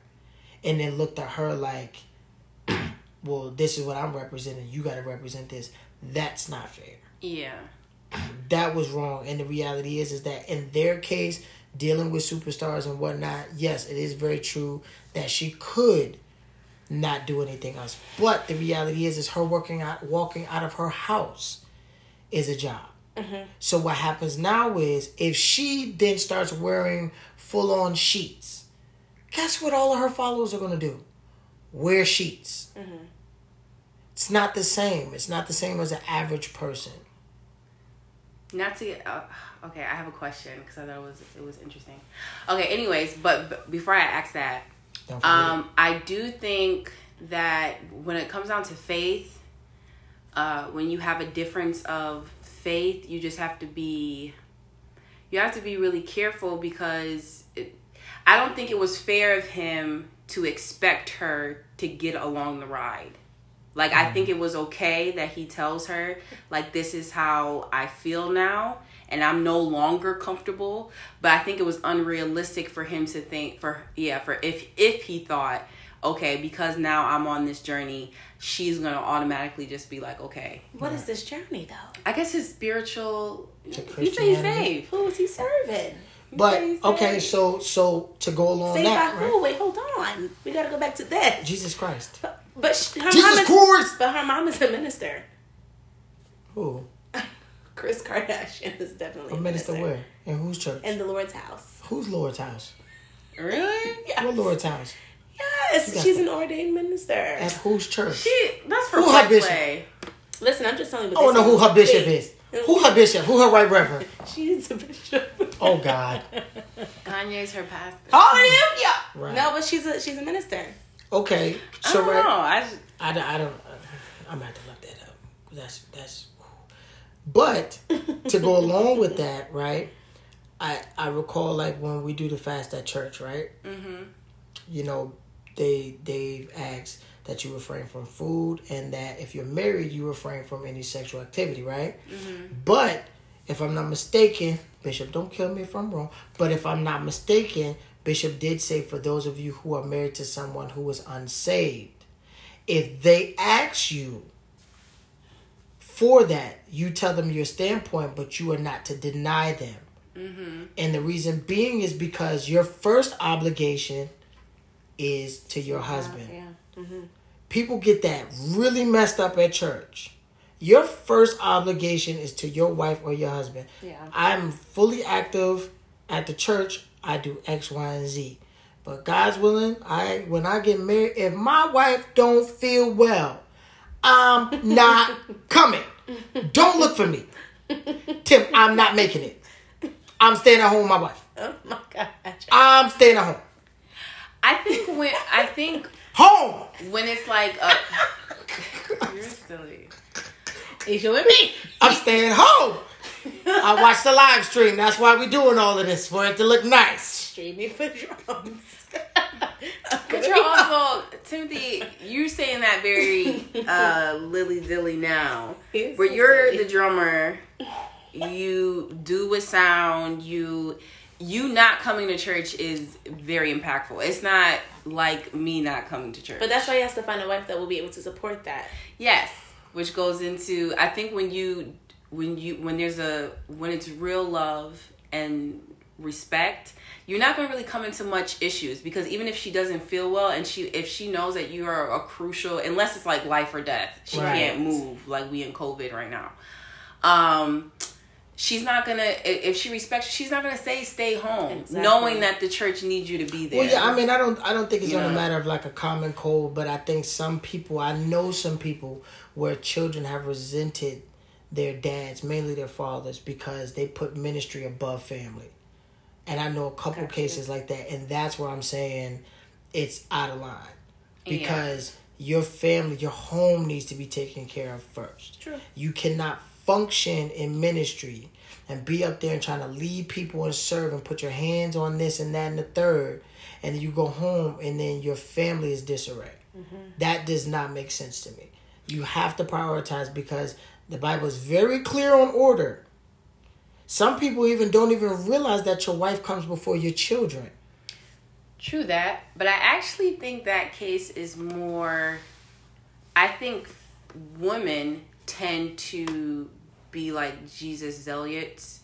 and then looked at her like, "Well, this is what I'm representing. You got to represent this. That's not fair." Yeah. That was wrong. And the reality is, is that in their case, dealing with superstars and whatnot, yes, it is very true that she could not do anything else. But the reality is, is her working out, walking out of her house, is a job. Mm-hmm. So what happens now is, if she then starts wearing full on sheets, guess what? All of her followers are gonna do, wear sheets. Mm-hmm. It's not the same. It's not the same as an average person. Not to get uh, okay. I have a question because I thought it was it was interesting. Okay. Anyways, but, but before I ask that, um, I do think that when it comes down to faith, uh, when you have a difference of faith, you just have to be you have to be really careful because it, I don't think it was fair of him to expect her to get along the ride. Like I think it was okay that he tells her like this is how I feel now and I'm no longer comfortable, but I think it was unrealistic for him to think for yeah, for if if he thought okay, because now I'm on this journey, she's going to automatically just be like okay. What is this journey though? I guess his spiritual To you say Christianity? faith. Who is he serving? But say okay, saved. so so to go along saved by right? who? Wait, hold on. We gotta go back to that. Jesus Christ. But sh- her Jesus mom is, Christ. but her mom is a minister. Who? Kris Kardashian is definitely A a minister minister. where? In whose church? In the Lord's house. Who's Lord's house? Really? Yes. What Lord's house? Yes, she's that. an ordained minister. At whose church? She that's for Who play her bishop? play. Listen, I'm just telling you. I want to know who her bishop is. Who her bishop? Who her right reverend? She's a bishop. Oh God. Kanye's her pastor. Hallelujah. Right. No, but she's a she's a minister. Okay. So I don't know. I just, I, don't- I don't. I'm gonna have to look that up. That's that's. But to go along with that, right? I I recall like when we do the fast at church, right? mm-hmm. You know, they they ask that you refrain from food and that if you're married, you refrain from any sexual activity, right? But if I'm not mistaken, Bishop, don't kill me if I'm wrong. But if I'm not mistaken, Bishop did say for those of you who are married to someone who is unsaved, if they ask you for that, you tell them your standpoint, but you are not to deny them. Mm-hmm. And the reason being is because your first obligation is to your husband. Yeah. Mm-hmm. People get that really messed up at church. Your first obligation is to your wife or your husband. Yeah. I'm fully active at the church. I do X, Y, and Z. But God's willing, I when I get married, if my wife don't feel well, I'm not coming. Don't look for me. Tim, I'm not making it. I'm staying at home with my wife. Oh my gosh. I'm staying at home. I think when I think Home. when it's like a you're silly. Asia with me. I'm staying home. I watch the live stream. That's why we're doing all of this for it to look nice. Streaming for drums. But you're also Timothy. You're saying that very uh, lily dilly now, He's where so you're silly. the drummer. You do with sound. You you not coming to church is very impactful. It's not like me not coming to church. But that's why he has to find a wife that will be able to support that. Yes, which goes into I think when you when you when there's a when it's real love and respect, you're not going to really come into much issues because even if she doesn't feel well and she if she knows that you are a crucial unless it's like life or death, she Right. can't move like we in COVID right now. Um She's not gonna. If she respects, she's not gonna say stay home, Exactly. knowing that the church needs you to be there. Well, yeah, I mean, I don't, I don't think it's You on a matter of like a common cold but I think some people, I know some people where children have resented their dads, mainly their fathers, because they put ministry above family, and I know a couple Gotcha. cases like that, and that's where I'm saying it's out of line Yeah. because your family, your home needs to be taken care of first. True. You cannot function in ministry and be up there and trying to lead people and serve and put your hands on this and that and the third, and you go home and then your family is disarray. Mm-hmm. That does not make sense to me. You have to prioritize because the Bible is very clear on order. Some people even don't even realize that your wife comes before your children. True that, but I actually think that case is more. I think women tend to be like Jesus zealots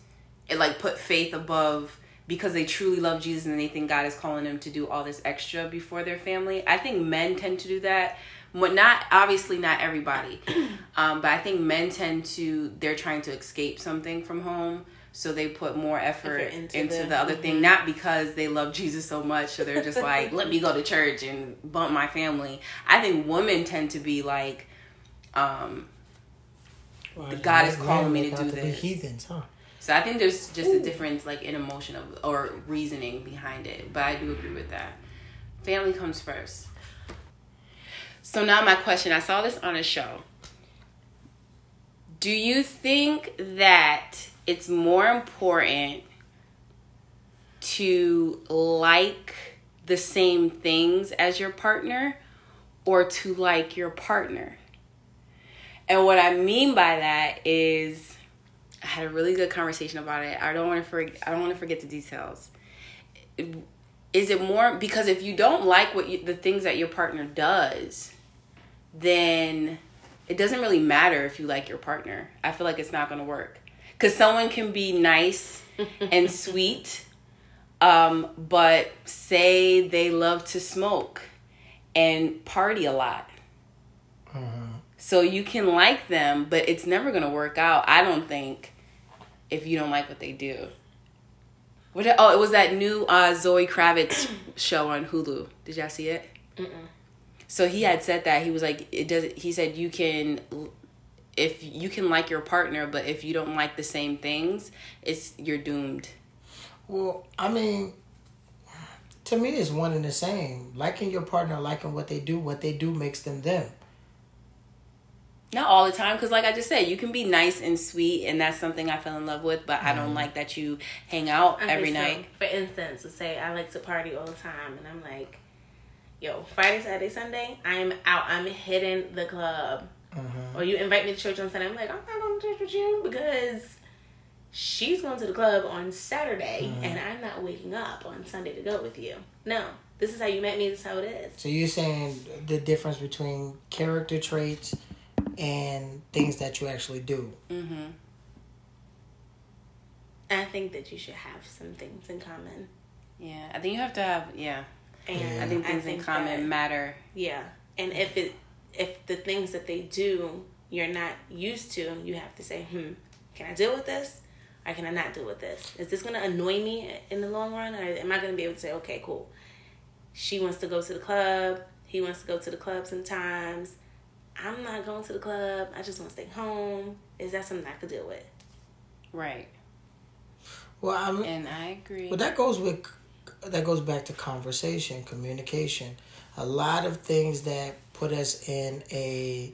and like put faith above because they truly love Jesus and they think God is calling them to do all this extra before their family. I think men tend to do that. But not obviously not everybody, um, but I think men tend to they're trying to escape something from home so they put more effort, effort into, into the, the, other mm-hmm. thing not because they love jesus so much so they're just like let me go to church and bump my family. I think women tend to be like um well, god is calling me to do this. heathens huh? So i think there's just Ooh. a difference like in emotion of or reasoning behind it but i do agree with that. Family comes first so now my question i saw this on a show do you think that it's more important to like the same things as your partner or to like your partner. And what I mean by that is I had a really good conversation about it. I don't want to forget I don't want to forget the details. Is it more because if you don't like what you, the things that your partner does, then it doesn't really matter if you like your partner. I feel like it's not going to work because someone can be nice and sweet um, but say they love to smoke and party a lot uh-huh. so you can like them but it's never going to work out i don't think if you don't like what they do what, oh it was that new uh, zoe kravitz show on hulu did y'all see it Mm-mm. So he had said that he was like it does he said you can if you can like your partner, but if you don't like the same things, it's you're doomed. Well, I mean, to me, it's one and the same. Liking your partner, liking what they do, what they do makes them them. Not all the time, because like I just said, you can be nice and sweet, and that's something I fell in love with. But mm. I don't mm-hmm. like that you hang out I every night. For instance, to say I like to party all the time, and I'm like, yo, Friday, Saturday, Sunday, I'm out. I'm hitting the club uh-huh. Or you invite me to church on Sunday. I'm like, I'm not going to church with you because she's going to the club on Saturday uh-huh. and I'm not waking up on Sunday to go with you. No, this is how you met me. This is how it is. So you're saying the difference between character traits and things that you actually do. Mm-hmm. I think that you should have some things in common. Yeah, I think you have to have yeah. And I think things I think in common that, matter. Yeah, and if it if the things that they do you're not used to, you have to say, hmm, can I deal with this? Or can I not deal with this? Is this gonna annoy me in the long run? Or am I gonna be able to say, okay, cool. She wants to go to the club, he wants to go to the club sometimes. I'm not going to the club. I just want to stay home. Is that something I could deal with? Right. Well, I'm, and I agree. Well, that goes with that goes back to conversation, communication. A lot of things that put us in a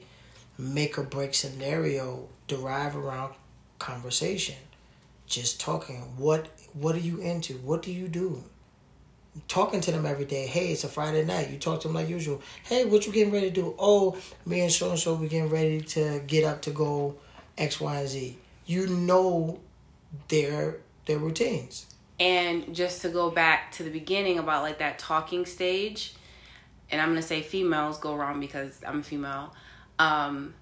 make or break scenario derive around conversation. Just talking. What what are you into? What do you do? Talking to them every day. Hey it's a friday night. You talk to them like usual. Hey what you getting ready to do? Oh me and so and so we getting ready to get up to go x y and z. You know their their routines and just to go back to the beginning about like that talking stage and I'm gonna say females go wrong because I'm a female, um,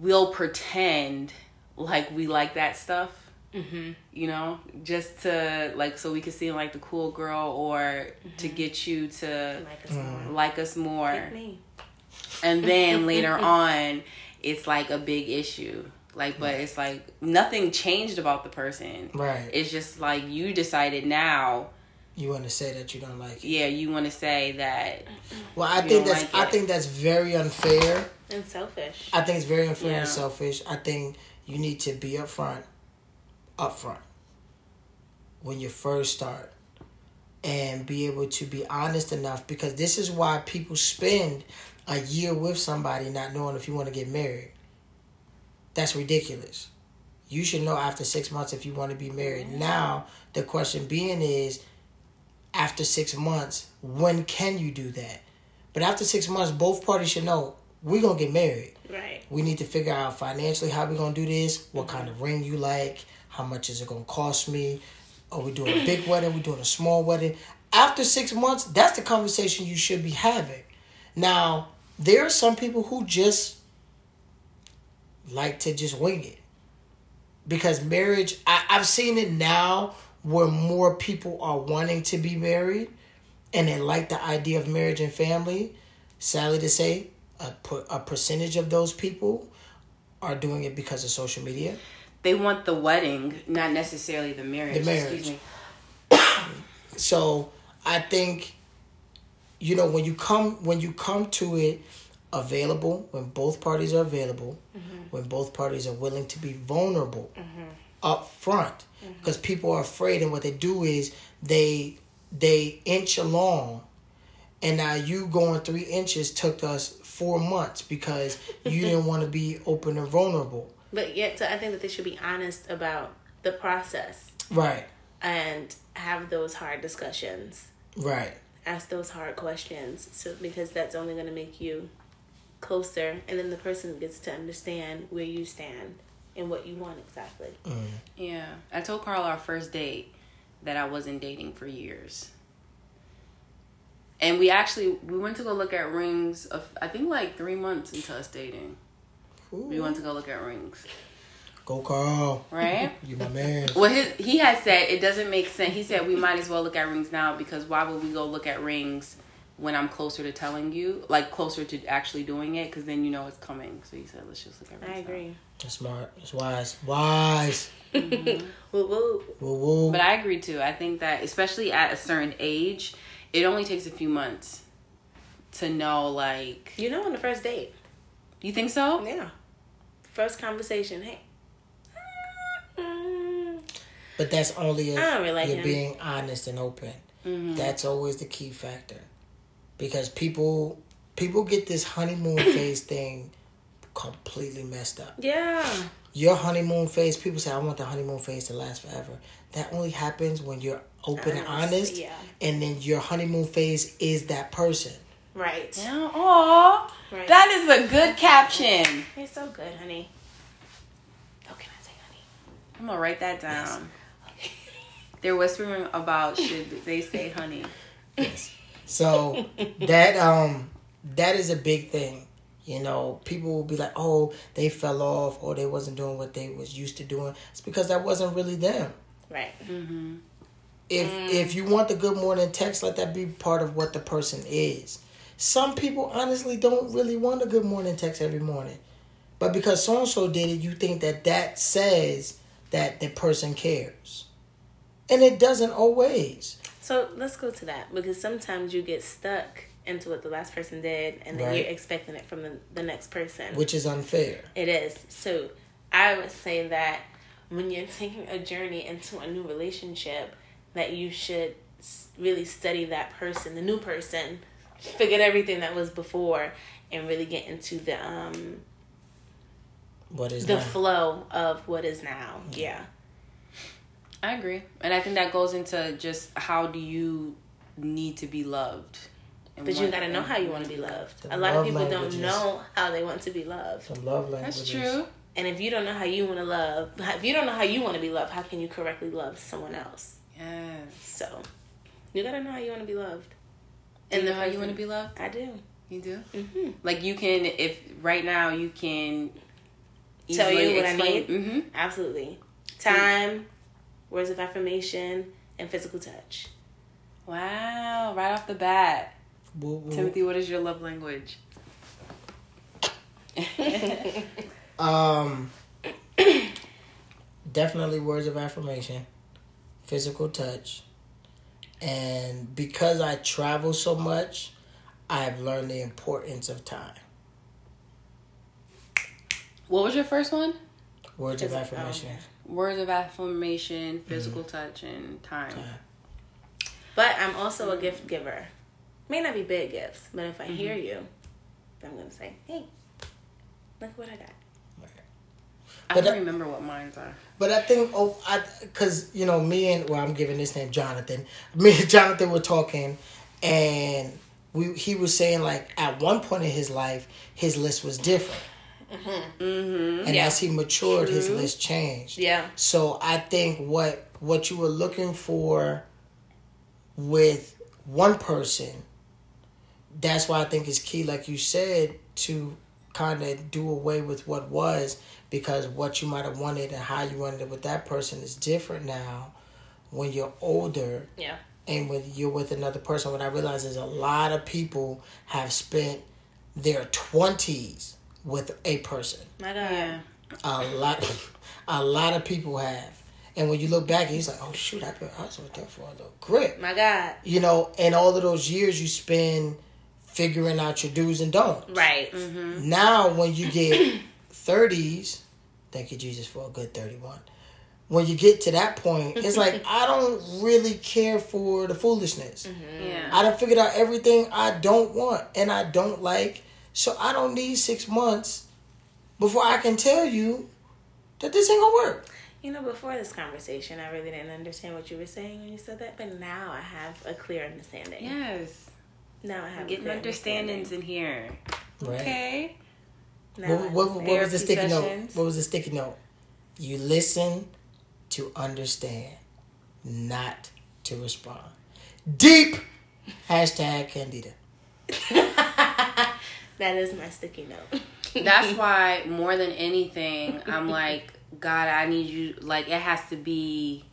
we'll pretend like we like that stuff. Mm-hmm. You know, just to like so we can seem like the cool girl, or mm-hmm. to get you to like us more. Like us more. And then later on, it's like a big issue. Like, but it's like nothing changed about the person. Right. It's just like you decided now you want to say that you don't like it. Yeah, you want to say that. Well, I think that's like I think that's very unfair and selfish. I think it's very unfair yeah. and selfish. I think you need to be upfront, upfront when you first start, and be able to be honest enough because this is why people spend a year with somebody not knowing if you want to get married. That's ridiculous. You should know after six months if you want to be married. Now, the question being is after six months, when can you do that? But after six months, both parties should know we're going to get married. Right. We need to figure out financially how we're going to do this, what kind of ring you like, how much is it going to cost me. Are we doing a big wedding? we doing a small wedding? After six months, that's the conversation you should be having. Now, there are some people who just like to just wing it because marriage I, i've seen it now where more people are wanting to be married and they like the idea of marriage and family sadly to say a, per- a percentage of those people are doing it because of social media They want the wedding, not necessarily the marriage. The marriage. Excuse me. so i think you know when you come when you come to it available when both parties are available mm-hmm. when both parties are willing to be vulnerable mm-hmm. up front. Mm-hmm. Because people are afraid and what they do is they they inch along. And now you going three inches took us four months because you didn't want to be open and vulnerable. But yet, so I think that they should be honest about the process. Right. And have those hard discussions. right. Ask those hard questions. So because that's only going to make you closer, and then the person gets to understand where you stand and what you want exactly. Mm. Yeah. I told Carl our first date that I wasn't dating for years. And we actually we went to go look at rings of I think like three months into us dating. We went to go look at rings. go carl Right? you my man Well, his, he had said it doesn't make sense. He said we might as well look at rings now because why would we go look at rings when I'm closer to telling you, like closer to actually doing it, because then you know it's coming. So you said let's just look at rings. I agree. That's smart. That's wise. Wise. Woo woo. Woo woo. But I agree too. I think that especially at a certain age, it only takes a few months to know. Like, You know, on the first date. you think so? Yeah. First conversation. Hey. But that's only if I don't really like you're him. being honest and open. Mm-hmm. That's always the key factor. Because people people get this honeymoon phase thing completely messed up. Yeah. Your honeymoon phase, people say I want the honeymoon phase to last forever. That only happens when you're open and Honest, honest. yeah. And then your honeymoon phase is that person. Right. Yeah. Aw, Right. that is a good caption. You're so good, honey. How can I say honey? I'm gonna write that down. They're whispering about should they say honey. So that um that is a big thing. You know, people will be like, "Oh, they fell off, or they wasn't doing what they was used to doing." It's because that wasn't really them. Right. If Mm. if you want the good morning text, let that be part of what the person is. Some people honestly don't really want a good morning text every morning, but because so and so did it, you think that that says that the person cares, and it doesn't always. So let's go to that because sometimes you get stuck into what the last person did and then Right. you're expecting it from the, the next person. Which is unfair. It is. So I would say that when you're taking a journey into a new relationship, that you should really study that person, the new person, forget everything that was before, and really get into the um What is the that? flow of what is now. Yeah. I agree, and I think that goes into just how do you need to be loved. But you gotta know how you want to be loved. The A lot of people languages. don't know how they want to be loved. Some love languages. That's true. And if you don't know how you want to love, if you don't know how you want to be loved, how can you correctly love someone else? Yes. So, you gotta know how you want to be loved. Do you the know how you want to be loved? I do. You do. hmm Like you can, if right now you can Tell you what I need? Mm-hmm. Absolutely. Time, words of affirmation, and physical touch. Wow! Right off the bat, Woo, woo. Timothy, what is your love language? Um, definitely words of affirmation, physical touch, and because I travel so much, I've learned the importance of time. what was your first one? Words of Physi- affirmation. Words of affirmation, physical mm-hmm. touch, and time. Time. But I'm also a gift giver. May not be big gifts, but if I mm-hmm. hear you, I'm gonna say, "Hey, look what I got." I But don't I- remember what mine are. But I think, oh, I because you know me and well, I'm giving this name Jonathan. Me and Jonathan were talking, and we he was saying like at one point in his life, his list was different, Mm-hmm. and as he matured, his list changed. Yeah. So I think what what you were looking for with one person, that's why I think it's key, like you said, to kind of do away with what was because what you might have wanted and how you wanted it with that person is different now when you're older Yeah. and when you're with another person. What I realize is a lot of people have spent their twenties with a person My God. Yeah. a lot a lot of people have and when you look back he's like oh shoot I've been, i was with them for a little grip My God. you know and all of those years you spend figuring out your do's and don'ts Right. Mm-hmm. now when you get 30s thank you jesus for a good 31 when you get to that point it's like i don't really care for the foolishness mm-hmm. Yeah. i done figured out everything i don't want and i don't like so i don't need six months before i can tell you that this ain't gonna work. You know, before this conversation, I really didn't understand what you were saying when you said that, but now I have a clear understanding. Yes. Now I have a Getting clear understandings in here. right. Okay. Now I what, what, what was the Therapy sticky note? what was the sticky note? You listen to understand not to respond. Deep. Hashtag candida That is my sticky note. That's why more than anything, I'm like, God, I need you. Like, it has to be.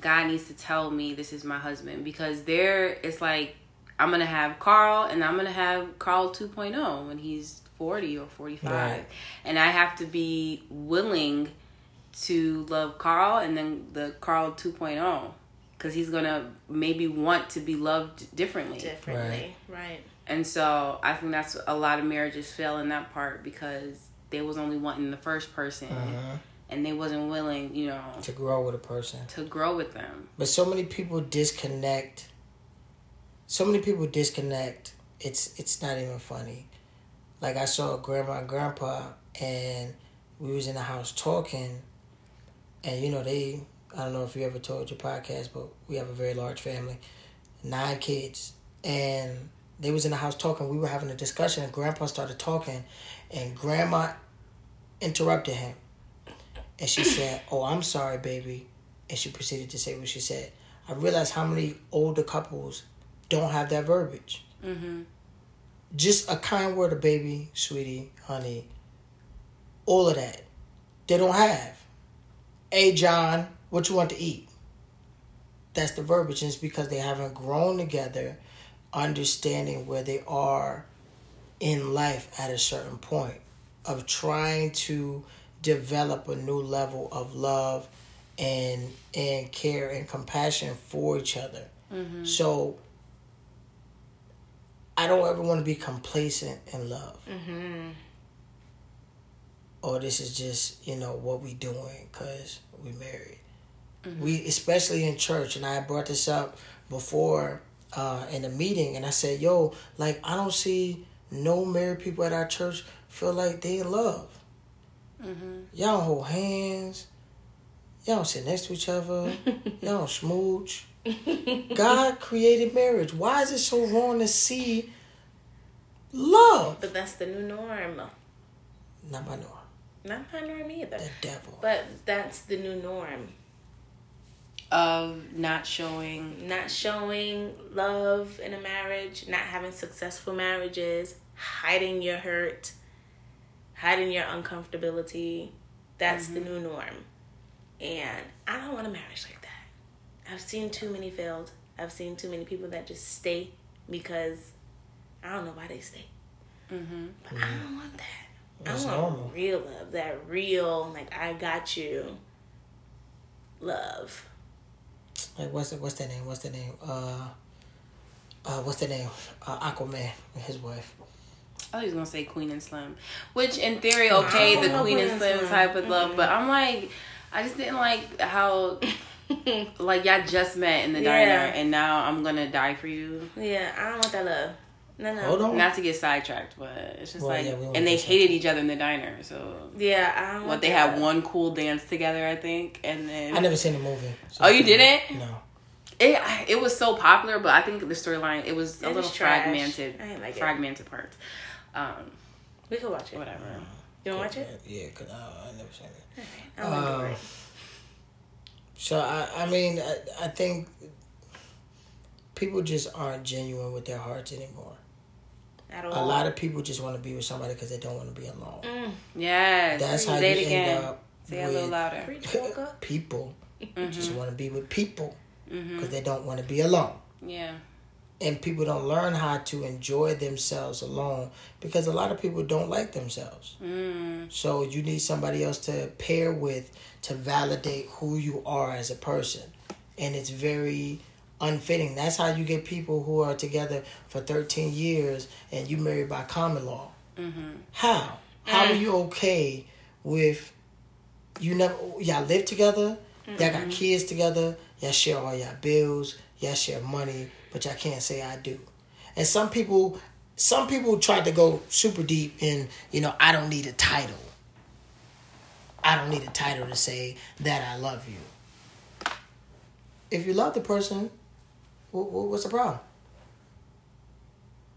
God needs to tell me this is my husband because there it's like I'm gonna have Carl and I'm gonna have Carl 2.0 when he's 40 or 45, Right. and I have to be willing to love Carl and then the Carl 2.0 because he's gonna maybe want to be loved differently. Differently. Right. And so I think that's a lot of marriages fail in that part because they was only wanting the first person Uh-huh. and they wasn't willing, you know, to grow with a person to grow with them. But so many people disconnect. So many people disconnect. It's it's not even funny. Like I saw grandma and grandpa, and we was in the house talking, and you know they. I don't know if you ever told your podcast, but we have a very large family, nine kids, and they was in the house talking. We were having a discussion, and grandpa started talking, and grandma interrupted him, and she said, "Oh, I'm sorry, baby." and she proceeded to say what she said. I realized how many older couples don't have that verbiage. Mm-hmm. Just a kind word of baby, sweetie, honey, all of that. They don't have. Hey, John, what you want to eat? That's the verbiage, and it's because they haven't grown together, understanding where they are in life at a certain point of trying to develop a new level of love and and care and compassion for each other. So I don't ever want to be complacent in love. Mm-hmm. Or this is just you know what we doing because we married. We especially in church, and I brought this up before uh, in a meeting, and I said, "Yo, like I don't see no married people at our church feel like they in love. Y'all don't hold hands. Y'all don't sit next to each other. Y'all don't smooch. God created marriage. Why is it so wrong to see love? But that's the new norm. Not my norm. Not my norm either. The devil. But that's the new norm. Of not showing. Not showing love in a marriage, not having successful marriages, hiding your hurt, hiding your uncomfortability. That's the new norm. And I don't want a marriage like that. I've seen too many failed. I've seen too many people that just stay because I don't know why they stay. Mm-hmm. But I don't want that. That's I want normal. real love. That real, like I got you love. Like what's the, what's that name? What's the name? Uh, uh, what's the name? Uh, Aquaman and his wife. I was gonna say Queen and Slim, which in theory, okay, the Queen and Queen and Slim Slim. type of love, but I'm like, I just didn't like how like y'all just met in the Yeah. diner, and now I'm gonna die for you. Yeah, I don't want that love. No, no. Hold on. Not to get sidetracked, but it's just Well, like, yeah, and they hated each other in the diner. So Yeah, I don't what they that. had one cool dance together, I think, and then I never seen the movie. so- Oh, you didn't? No. it it was so popular, but I think the storyline it was a It little trash. fragmented, I didn't like it. fragmented parts. Um, We could watch it. whatever. You want to watch it? Yeah, cause I, I never seen it. I'm do Um, it. So I, I mean, I, I think people just aren't genuine with their hearts anymore. At all. A lot of people just want to be with somebody because they don't want to be alone. Mm. Yes, That's how say you it again. end up Say it a little with louder. People. Mm-hmm. Just want to be with people because they don't want to be alone. Yeah. And people don't learn how to enjoy themselves alone because a lot of people don't like themselves. Mm. So you need somebody else to pair with to validate who you are as a person. And it's very unfitting. That's how you get people who are together for 13 years and you married by common law. Mm-hmm. How? How are you okay with you never y'all live together, y'all got kids together, y'all share all y'all bills, y'all share money, but y'all can't say I do. And some people some people try to go super deep in, you know, I don't need a title. I don't need a title to say that I love you. If you love the person, wh- wh- what's the problem?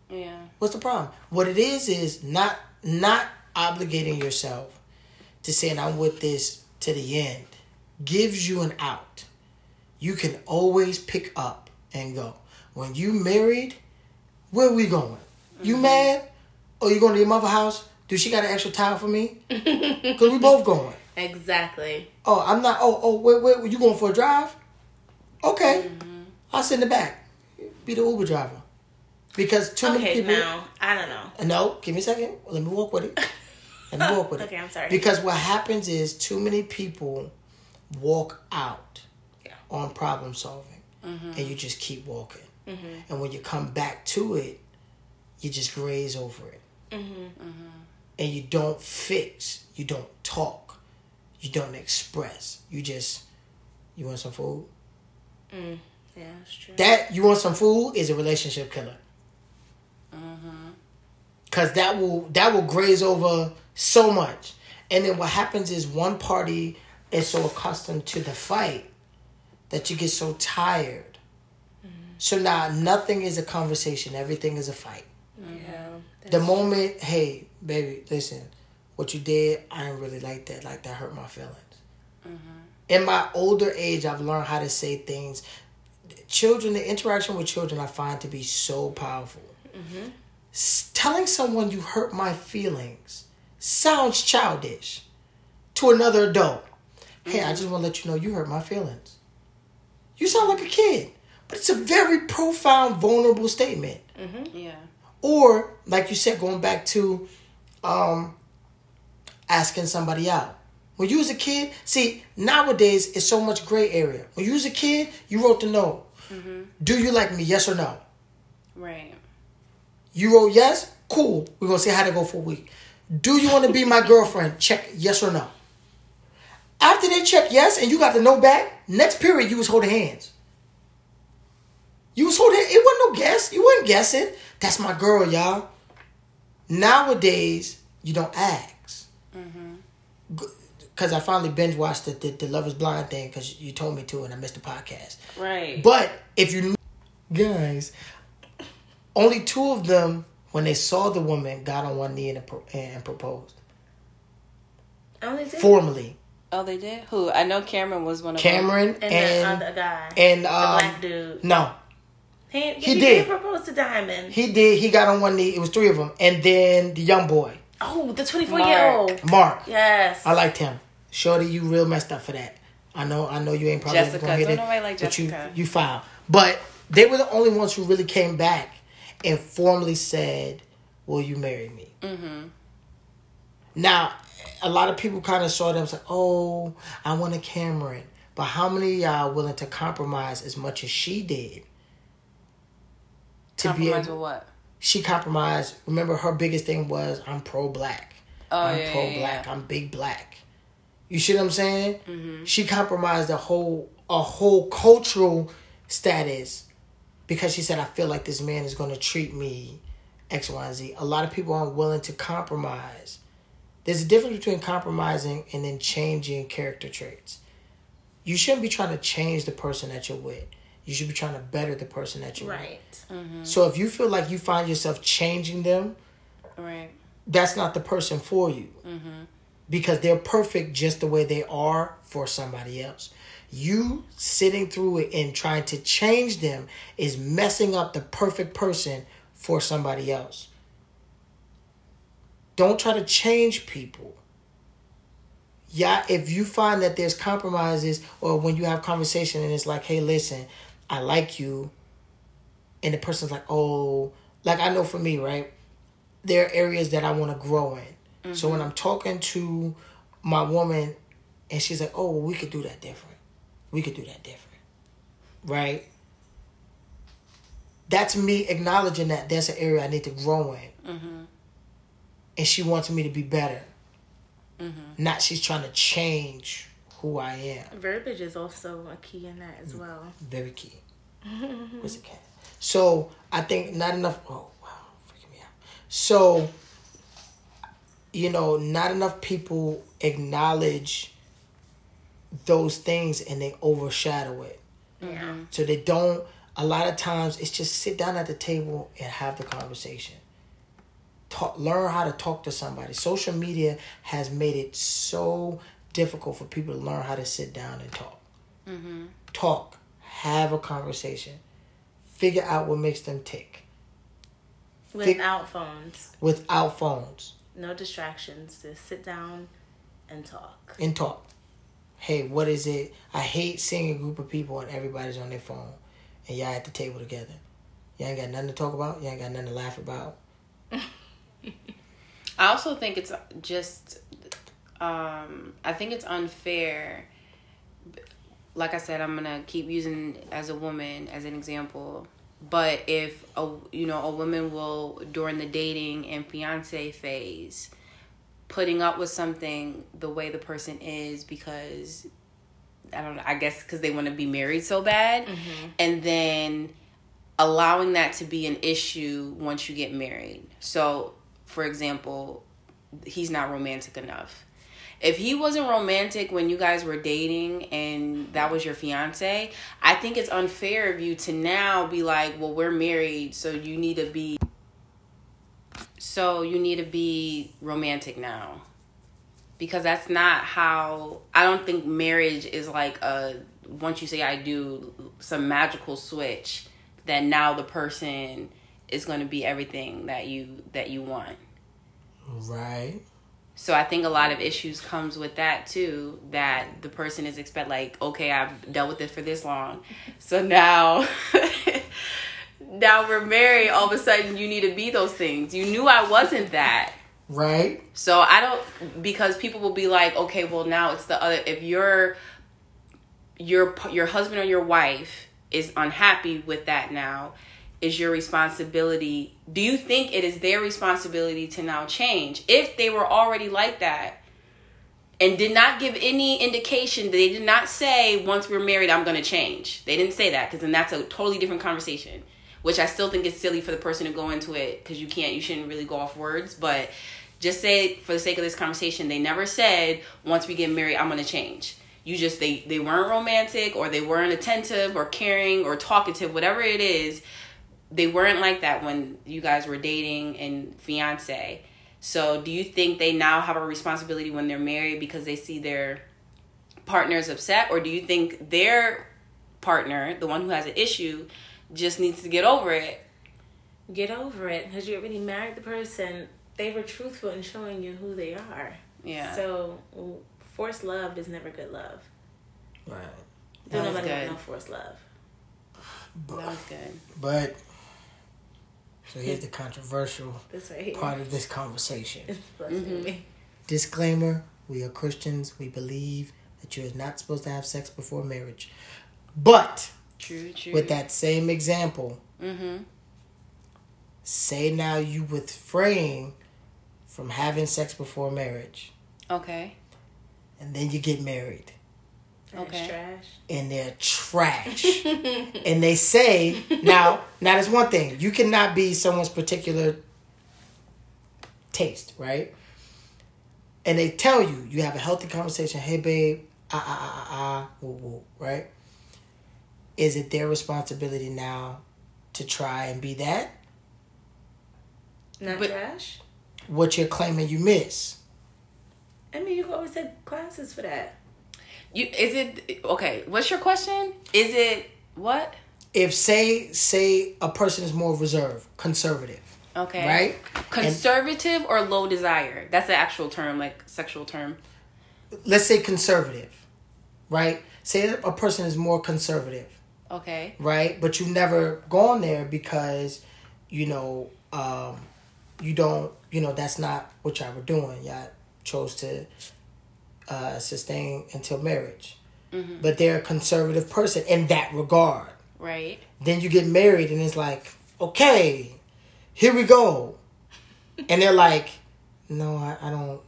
Yeah. What's the problem? What it is is not not obligating yourself to saying I'm with this to the end gives you an out. You can always pick up and go. When you married, where we going? You mm-hmm. mad? Or you going to your mother house? Do she got an extra towel for me? Cause we both going. Exactly. Oh, I'm not. Oh, oh, wait, wait. You going for a drive? Okay, mm-hmm. I'll sit in the back. Be the Uber driver. Because too many Okay, people. now I don't know. Uh, no, give me a second. Let me walk with it. Let me walk with it. Okay, I'm sorry. Because what happens is too many people walk out Yeah. on problem solving, mm-hmm. and you just keep walking. Mm-hmm. And when you come back to it, you just graze over it, mm-hmm, and you don't fix. You don't talk. You don't express. You just you want some food. Mm. Yeah, that's true. That you want some food is a relationship killer. Mm-hmm. Cause that will that will graze over so much, and then what happens is one party is so accustomed to the fight that you get so tired. Mm-hmm. So now nothing is a conversation; everything is a fight. Mm-hmm. yeah. The moment, hey, baby, listen, what you did, I didn't really like that. Like that hurt my feelings. In my older age, I've learned how to say things. Children, the interaction with children, I find to be so powerful. S- telling someone you hurt my feelings sounds childish to another adult. Hey, I just want to let you know you hurt my feelings. You sound like a kid, but it's a very profound, vulnerable statement Yeah. or like you said going back to um asking somebody out when you was a kid see nowadays it's so much gray area when you was a kid you wrote the note Mm-hmm. do you like me yes or no? Right. you wrote yes cool. We're gonna see how to go for a week. Do you want to be my girlfriend? Check yes or no. After they check yes and you got the no back next period you was holding hands. You was holding it wasn't no guess you wasn't guessing. That's my girl y'all. Nowadays you don't ask mm-hmm. Because i finally binge watched the, the, the love is blind thing because you told me to and i missed the podcast Right. but if you guys, only two of them, when they saw the woman, got on one knee and, and proposed Only two. formally. oh, they did. Who? I know Cameron was one of them. Cameron And, and the other guy. and the um, black dude. no, He, he, he he did. did propose to Diamond. he did. He got on one knee. It was three of them, and then the young boy, oh, the 24 year old. Mark. Yes. I liked him. Shorty, you real messed up for that. I know. I know you ain't probably Jessica. gonna hit Don't it, nobody like but you you filed. But they were the only ones who really came back and formally said, "Will you marry me?" Mm-hmm. Now, a lot of people kind of saw them as like, "Oh, I want a Cameron," but how many of y'all willing to compromise as much as she did? To Compromise be with able, what? She compromised. Remember, her biggest thing was, "I'm pro black." Oh, I'm yeah, pro black. yeah. I'm big black. You see what I'm saying? Mm-hmm. She compromised a whole a whole cultural status because she said, "I feel like this man is going to treat me X, Y, and Z. A lot of people aren't willing to compromise. There's a difference between compromising and then changing character traits. You shouldn't be trying to change the person that you're with. You should be trying to better the person that you're Right. with. So if you feel like you find yourself changing them, Right. that's not the person for you. Mm-hmm. Because they're perfect just the way they are for somebody else. You sitting through it and trying to change them is messing up the perfect person for somebody else. Don't try to change people. Yeah, if you find that there's compromises or when you have conversation and it's like, hey, listen, I like you, and the person's like, oh, like I know for me, right? There are areas that I want to grow in. So when mm-hmm. I'm talking to my woman and she's like, oh, well, we could do that different. We could do that different. Right? That's me acknowledging that there's an area I need to grow in. Mm-hmm. And she wants me to be better. Mm-hmm. Not she's trying to change who I am. Verbiage is also a key in that as well. Very key. Where's the cat? So I think not enough. Oh wow, freaking me out. So you know, not enough people acknowledge those things and they overshadow it. Yeah. So they don't. A lot of times, it's just sit down at the table and have the conversation. Talk, learn how to talk to somebody. Social media has made it so difficult for people to learn how to sit down and talk. Mm-hmm. Talk, have a conversation, figure out what makes them tick Without phones, without phones no distractions. Just sit down and talk. and talk. Hey, what is it? I hate seeing a group of people and everybody's on their phone and y'all at the table together. Y'all ain't got nothing to talk about. Y'all ain't got nothing to laugh about. I also think it's just, um, I think it's unfair. Like I said, I'm gonna keep using as a woman as an example. But if a you know a woman will during the dating and fiance phase, putting up with something the way the person is because I don't know. I guess because they want to be married so bad, mm-hmm. and then allowing that to be an issue once you get married. So, for example, he's not romantic enough. If he wasn't romantic when you guys were dating and that was your fiance, I think it's unfair of you to now be like, "Well, we're married, so you need to be so you need to be romantic now." Because that's not how I don't think marriage is like a once you say I do some magical switch that now the person is going to be everything that you that you want. Right. So I think a lot of issues comes with that too. That the person is expect like, okay, I've dealt with it for this long, so now, now we're married. All of a sudden, you need to be those things. You knew I wasn't that. Right. So I don't because people will be like, okay, well now it's the other. If your your your husband or your wife is unhappy with that now, is your responsibility. Do you think it is their responsibility to now change if they were already like that? And did not give any indication. They did not say once we're married, I'm going to change. They didn't say that because then that's a totally different conversation. Which I still think is silly for the person to go into it because you can't, you shouldn't really go off words. But just say for the sake of this conversation, they never said once we get married, I'm going to change. You just they they weren't romantic or they weren't attentive or caring or talkative, whatever it is. They weren't like that when you guys were dating and fiance. So, do you think they now have a responsibility when they're married because they see their partners upset, or do you think their partner, the one who has an issue, just needs to get over it? Get over it because you already married the person. They were truthful in showing you who they are. Yeah. So forced love is never good love. Right. Don't nobody want no forced love. That was good. But so here's the controversial This right here. part of this conversation. Mm-hmm. Disclaimer: We are Christians. We believe that you are not supposed to have sex before marriage. But True, true. with that same example, Mm-hmm. say now you refrain from having sex before marriage, Okay. and then you get married, That's Okay. trash. and they're trash. and they say now, now there's one thing: you cannot be someone's particular taste, right? And they tell you, you have a healthy conversation. Hey, babe, ah ah ah ah ah, woo woo, right? Is it their responsibility now to try and be that? Not But- trash. What you're claiming you miss? I mean, you can always had classes for that. You is it okay? What's your question? Is it what? If say say a person is more reserved, conservative, Okay. right? Conservative or low desire? That's the actual term, like sexual term. let's say conservative, right? Say a person is more conservative, Okay. right? But you've never gone there because, you know, um, you don't, you know, that's not what y'all were doing. Y'all chose to uh, sustain until marriage. But they're a conservative person in that regard. Right. Then you get married and it's like, okay, here we go. And they're like, no, I, I don't,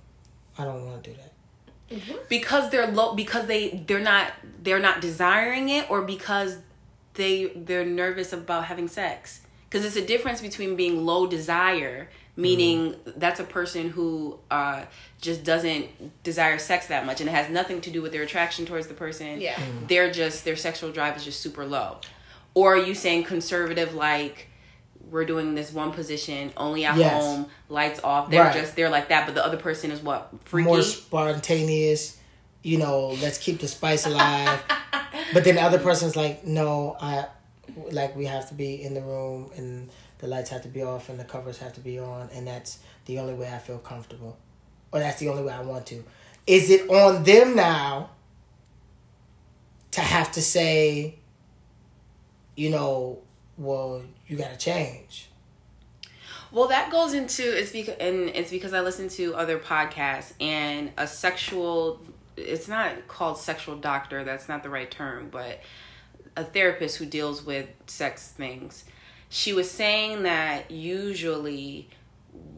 I don't want to do that. Because they're low because they they're not they're not desiring it or because they they're nervous about having sex. Because it's a difference between being low desire, meaning that's a person who uh, just doesn't desire sex that much, and it has nothing to do with their attraction towards the person. Yeah. they're just their sexual drive is just super low. Or are you saying conservative like we're doing this one position only at Yes. home, lights off. They're Right. just they're like that, but the other person is what freaky. more spontaneous. You know, let's keep the spice alive. but then the other person's like, no, I like we have to be in the room and the lights have to be off and the covers have to be on, and that's the only way I feel comfortable, or that's the only way I want to. Is it on them now to have to say, you know, well, you got to change? Well, that goes into it's because and it's because I listen to other podcasts and a sexual. It's not called sexual doctor. That's not the right term, but a therapist who deals with sex things. She was saying that usually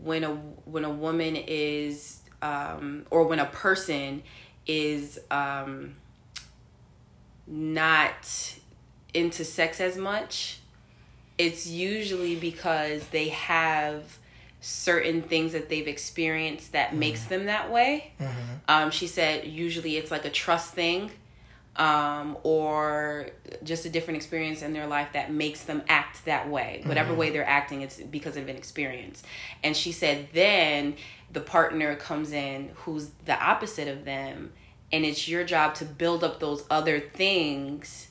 when a when a woman is um, or when a person is um, not into sex as much it's usually because they have certain things that they've experienced that makes them that way. Um, she said usually it's like a trust thing um, or just a different experience in their life that makes them act that way. Whatever way they're acting, it's because of an experience. And she said then the partner comes in who's the opposite of them, and it's your job to build up those other things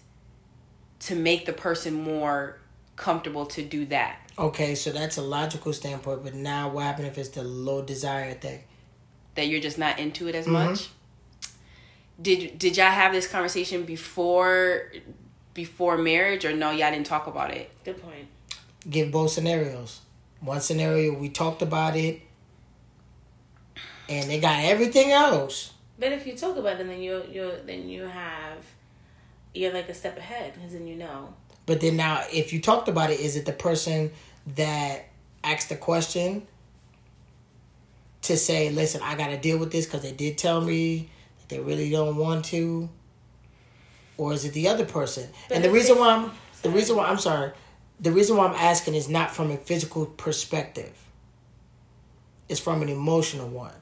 to make the person more comfortable to do that. Okay, so that's a logical standpoint, but now what happens if it's the low desire thing? That you're just not into it as Mm-hmm. much. Did did y'all have this conversation before before marriage or no y'all didn't talk about it? Good point. give both scenarios. One scenario we talked about it, and they got everything else. But if you talk about it, then you you then you have you're like a step ahead because then you know. But then now, if you talked about it, is it the person that asked the question to say, "Listen, I got to deal with this because they did tell me that they really don't want to," or is it the other person? But and the reason why I'm the reason why I'm sorry, the reason why I'm asking is not from a physical perspective. It's from an emotional one.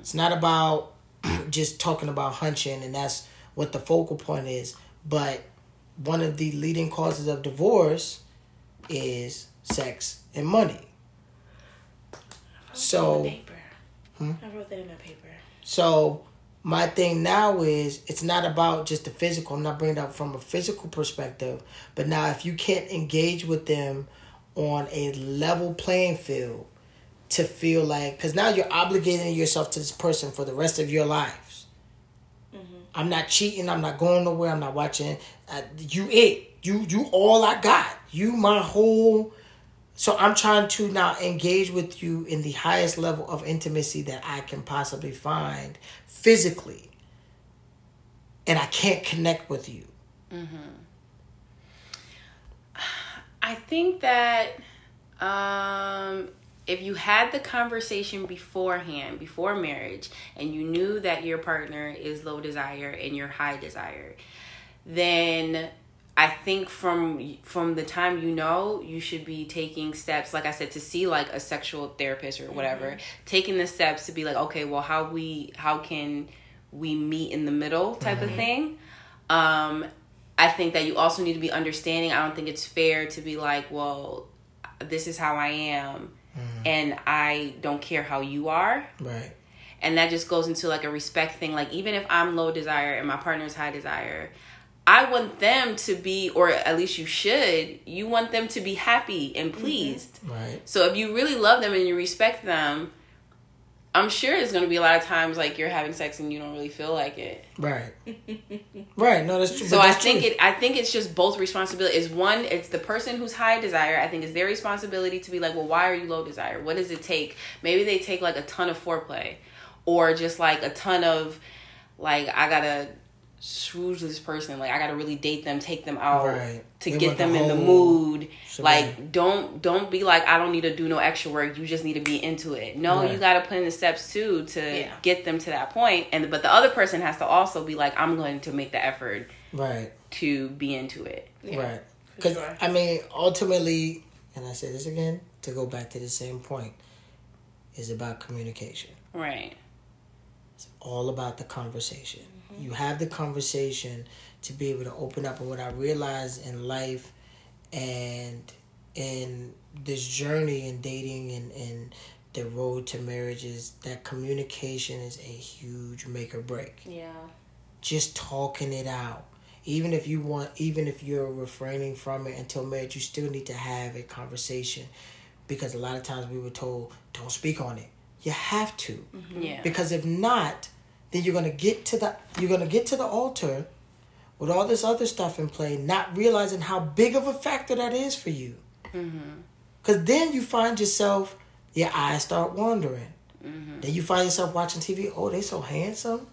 It's not about just talking about hunching, and that's what the focal point is. But one of the leading causes of divorce is sex and money. So. Hmm? I wrote that in my paper. so my thing now is it's not about just the physical. I'm not bringing it up from a physical perspective, but now if you can't engage with them on a level playing field to feel like, because now you're obligating yourself to this person for the rest of your lives. I'm not cheating. I'm not going nowhere. I'm not watching. Uh, you it. You you all I got. You my whole. So I'm trying to now engage with you in the highest level of intimacy that I can possibly find physically. And I can't connect with you. I think that um, if you had the conversation beforehand, before marriage, and you knew that your partner is low desire and you're high desire, then I think from from the time you know, you should be taking steps, like I said, to see like a sexual therapist or whatever. Mm-hmm. Taking the steps to be like, okay, well, how we how can we meet in the middle type Mm-hmm. of thing. Um, I think that you also need to be understanding. I don't think it's fair to be like, well, this is how I am, Mm-hmm. and I don't care how you are Right. and that just goes into like a respect thing like even if i'm low desire and my partner's high desire i want them to be or at least you should you want them to be happy and mm-hmm. pleased Right. so if you really love them and you respect them i'm sure there's going to be a lot of times like you're having sex and you don't really feel like it Right. right. No, that's true. so but i think true. it i think it's just both responsibility is one it's the person who's high desire i think it's their responsibility to be like well why are you low desire what does it take maybe they take like a ton of foreplay or just like a ton of like i gotta swoosh this person like i gotta really date them take them out Right. to They get them the in the mood shebang. like don't don't be like i don't need to do no extra work you just need to be into it no Right. you gotta put in the steps too to Yeah. get them to that point. point and but the other person has to also be like i'm going to make the effort Right. to be into it. Yeah, right. Because sure. I mean, ultimately, and I say this again to go back to the same point, is about communication. Right. It's all about the conversation. Mm-hmm. You have the conversation to be able to open up. And what I realize in life and in this journey in dating and, and the road to marriage is that communication is a huge make or break. Yeah. Just talking it out. Even if you want, even if you're refraining from it until marriage, you still need to have a conversation because a lot of times we were told, don't speak on it. You have to Yeah. because if not then you're gonna get to the you're gonna get to the altar with all this other stuff in play not realizing how big of a factor that is for you mm-hmm. because then you find yourself your eyes start wandering mm-hmm. then you find yourself watching tv oh they so handsome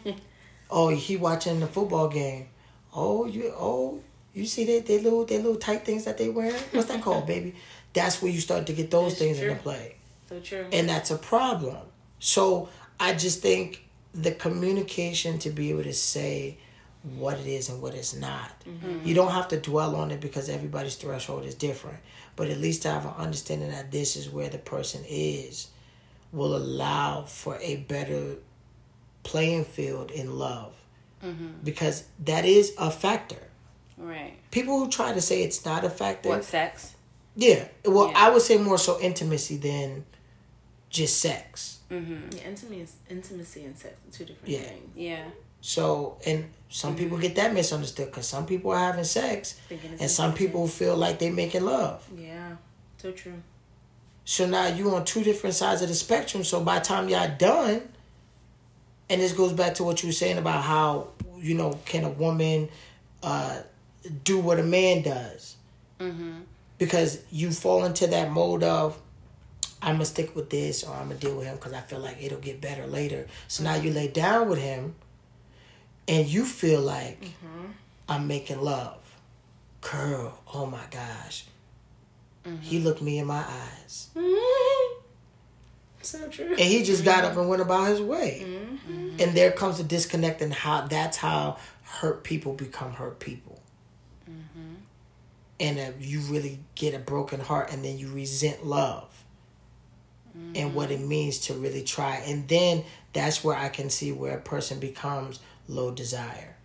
oh he watching the football game oh you oh you see that they little they little tight things that they wear. what's that called baby that's where you start to get those That's things true. into play So true. and that's a problem. So I just think the communication to be able to say what it is and what it's not. Mm-hmm. You don't have to dwell on it because everybody's threshold is different, but at least to have an understanding that this is where the person is will allow for a better playing field in love mm-hmm. because that is a factor. Right. People who try to say it's not a factor, What sex? yeah. Well, Yeah. I would say more so intimacy than just sex. Yeah, intimacy, intimacy and sex are two different Yeah. things. Yeah. So, and some people get that misunderstood because some people are having sex and some people feel like they're making love. Yeah. So true. So now you're on two different sides of the spectrum. So by the time y'all done, and this goes back to what you were saying about how you know can a woman uh, do what a man does? Mm-hmm. Because you fall into that mode of I'm gonna stick with this or I'm gonna deal with him because I feel like it'll get better later. So now you lay down with him, and you feel like mm-hmm. I'm making love. Girl, oh my gosh. Mm-hmm. He looked me in my eyes. So true. And he just got up and went about his way. Mm-hmm. And there comes the disconnect and how that's how hurt people become hurt people. And uh, you really get a broken heart and then you resent love and what it means to really try. And then that's where I can see where a person becomes low desire.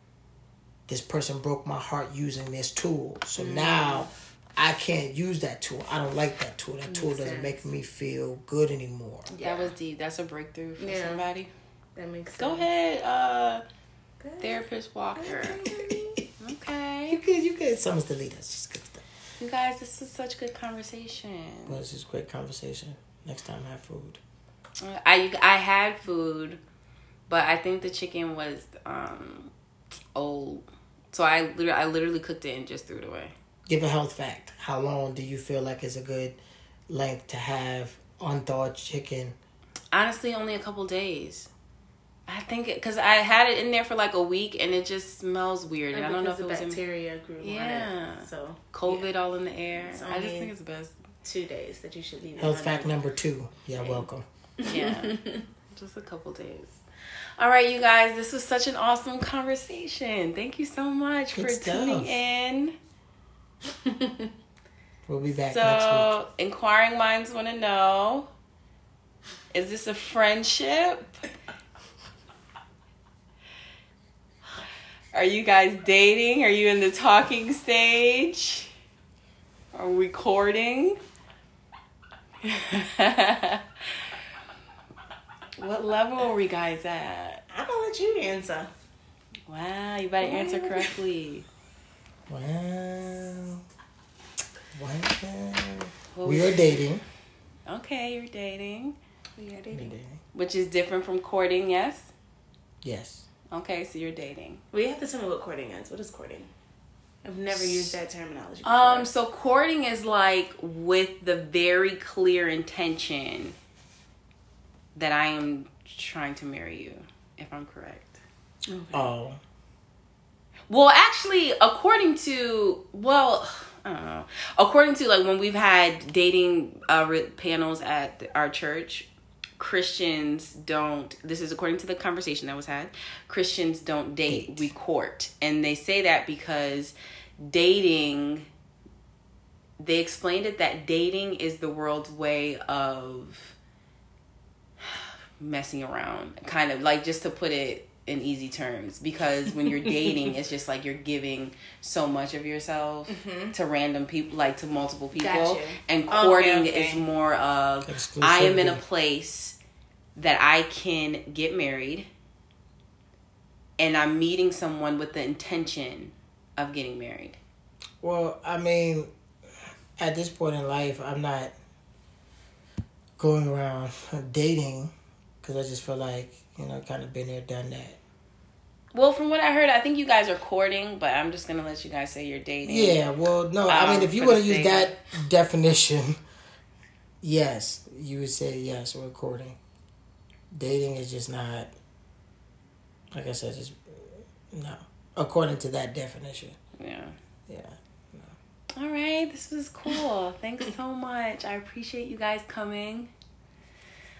This person broke my heart using this tool. So now I can't use that tool. I don't like that tool. That tool doesn't sense. make me feel good anymore. That was deep. That's a breakthrough for Yeah. somebody. That makes sense. Go ahead, uh, Good. therapist Walker. okay. You Okay. could, you could. Someone's the leader. It's just good stuff. You guys, this was such good conversation. Well, this is great conversation. Next time, have food. I I had food, but I think the chicken was um old. So I literally, I literally cooked it and just threw it away. Give a health fact. How long do you feel like is a good length to have unthawed chicken? Honestly, only a couple days. I think because I had it in there for like a week and it just smells weird. And I don't know if it the was in bacteria grew on Yeah. it. So COVID all in the air. It's I just think it's best. Two days that you should leave. it Health fact it. number two. Yeah, welcome. Yeah, just a couple days. All right, you guys, this was such an awesome conversation. Thank you so much Good for stuff. tuning in. We'll be back next So, inquiring minds want to know is this a friendship? Are you guys dating? Are you in the talking stage? Are we courting? what level are we guys at? I'm gonna let you answer. Wow, you better answer correctly. Wow. Wow. What We are dating. Okay, you're dating, We are dating. dating. which is different from courting, yes? Yes. Okay, so you're dating. Well, you have to tell me what courting is. What is courting? I've never used that terminology. Before. Um, so courting is like with the very clear intention that I am trying to marry you, if I'm correct. Oh. Well, actually, according to well, I don't know. According to like when we've had dating uh, re- panels at our church, Christians don't. This is according to the conversation that was had. Christians don't date; Date. we court, and they say that because dating. They explained it that dating is the world's way of messing around, kind of like just to put it in easy terms because when you're dating it's just like you're giving so much of yourself mm-hmm. to random people like to multiple people Gotcha. and oh, courting okay. is more of I am in a place that I can get married and I'm meeting someone with the intention of getting married. Well, I mean, at this point in life, I'm not going around dating because I just feel like, you know, kind of been there, done that. Well, from what I heard, I think you guys are courting, but I'm just gonna let you guys say you're dating. Yeah, well, no, I mean, Um, if you want to use that definition, yes, you would say yes, we're courting. Dating is just not, like I said, just no, according to that definition. Yeah. Yeah. All right, this was cool. Thanks so much. I appreciate you guys coming.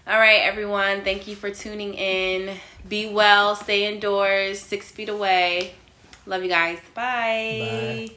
All right, everyone. Thank you for tuning in. Be well, stay indoors, six feet away. Love you guys. Bye. Bye.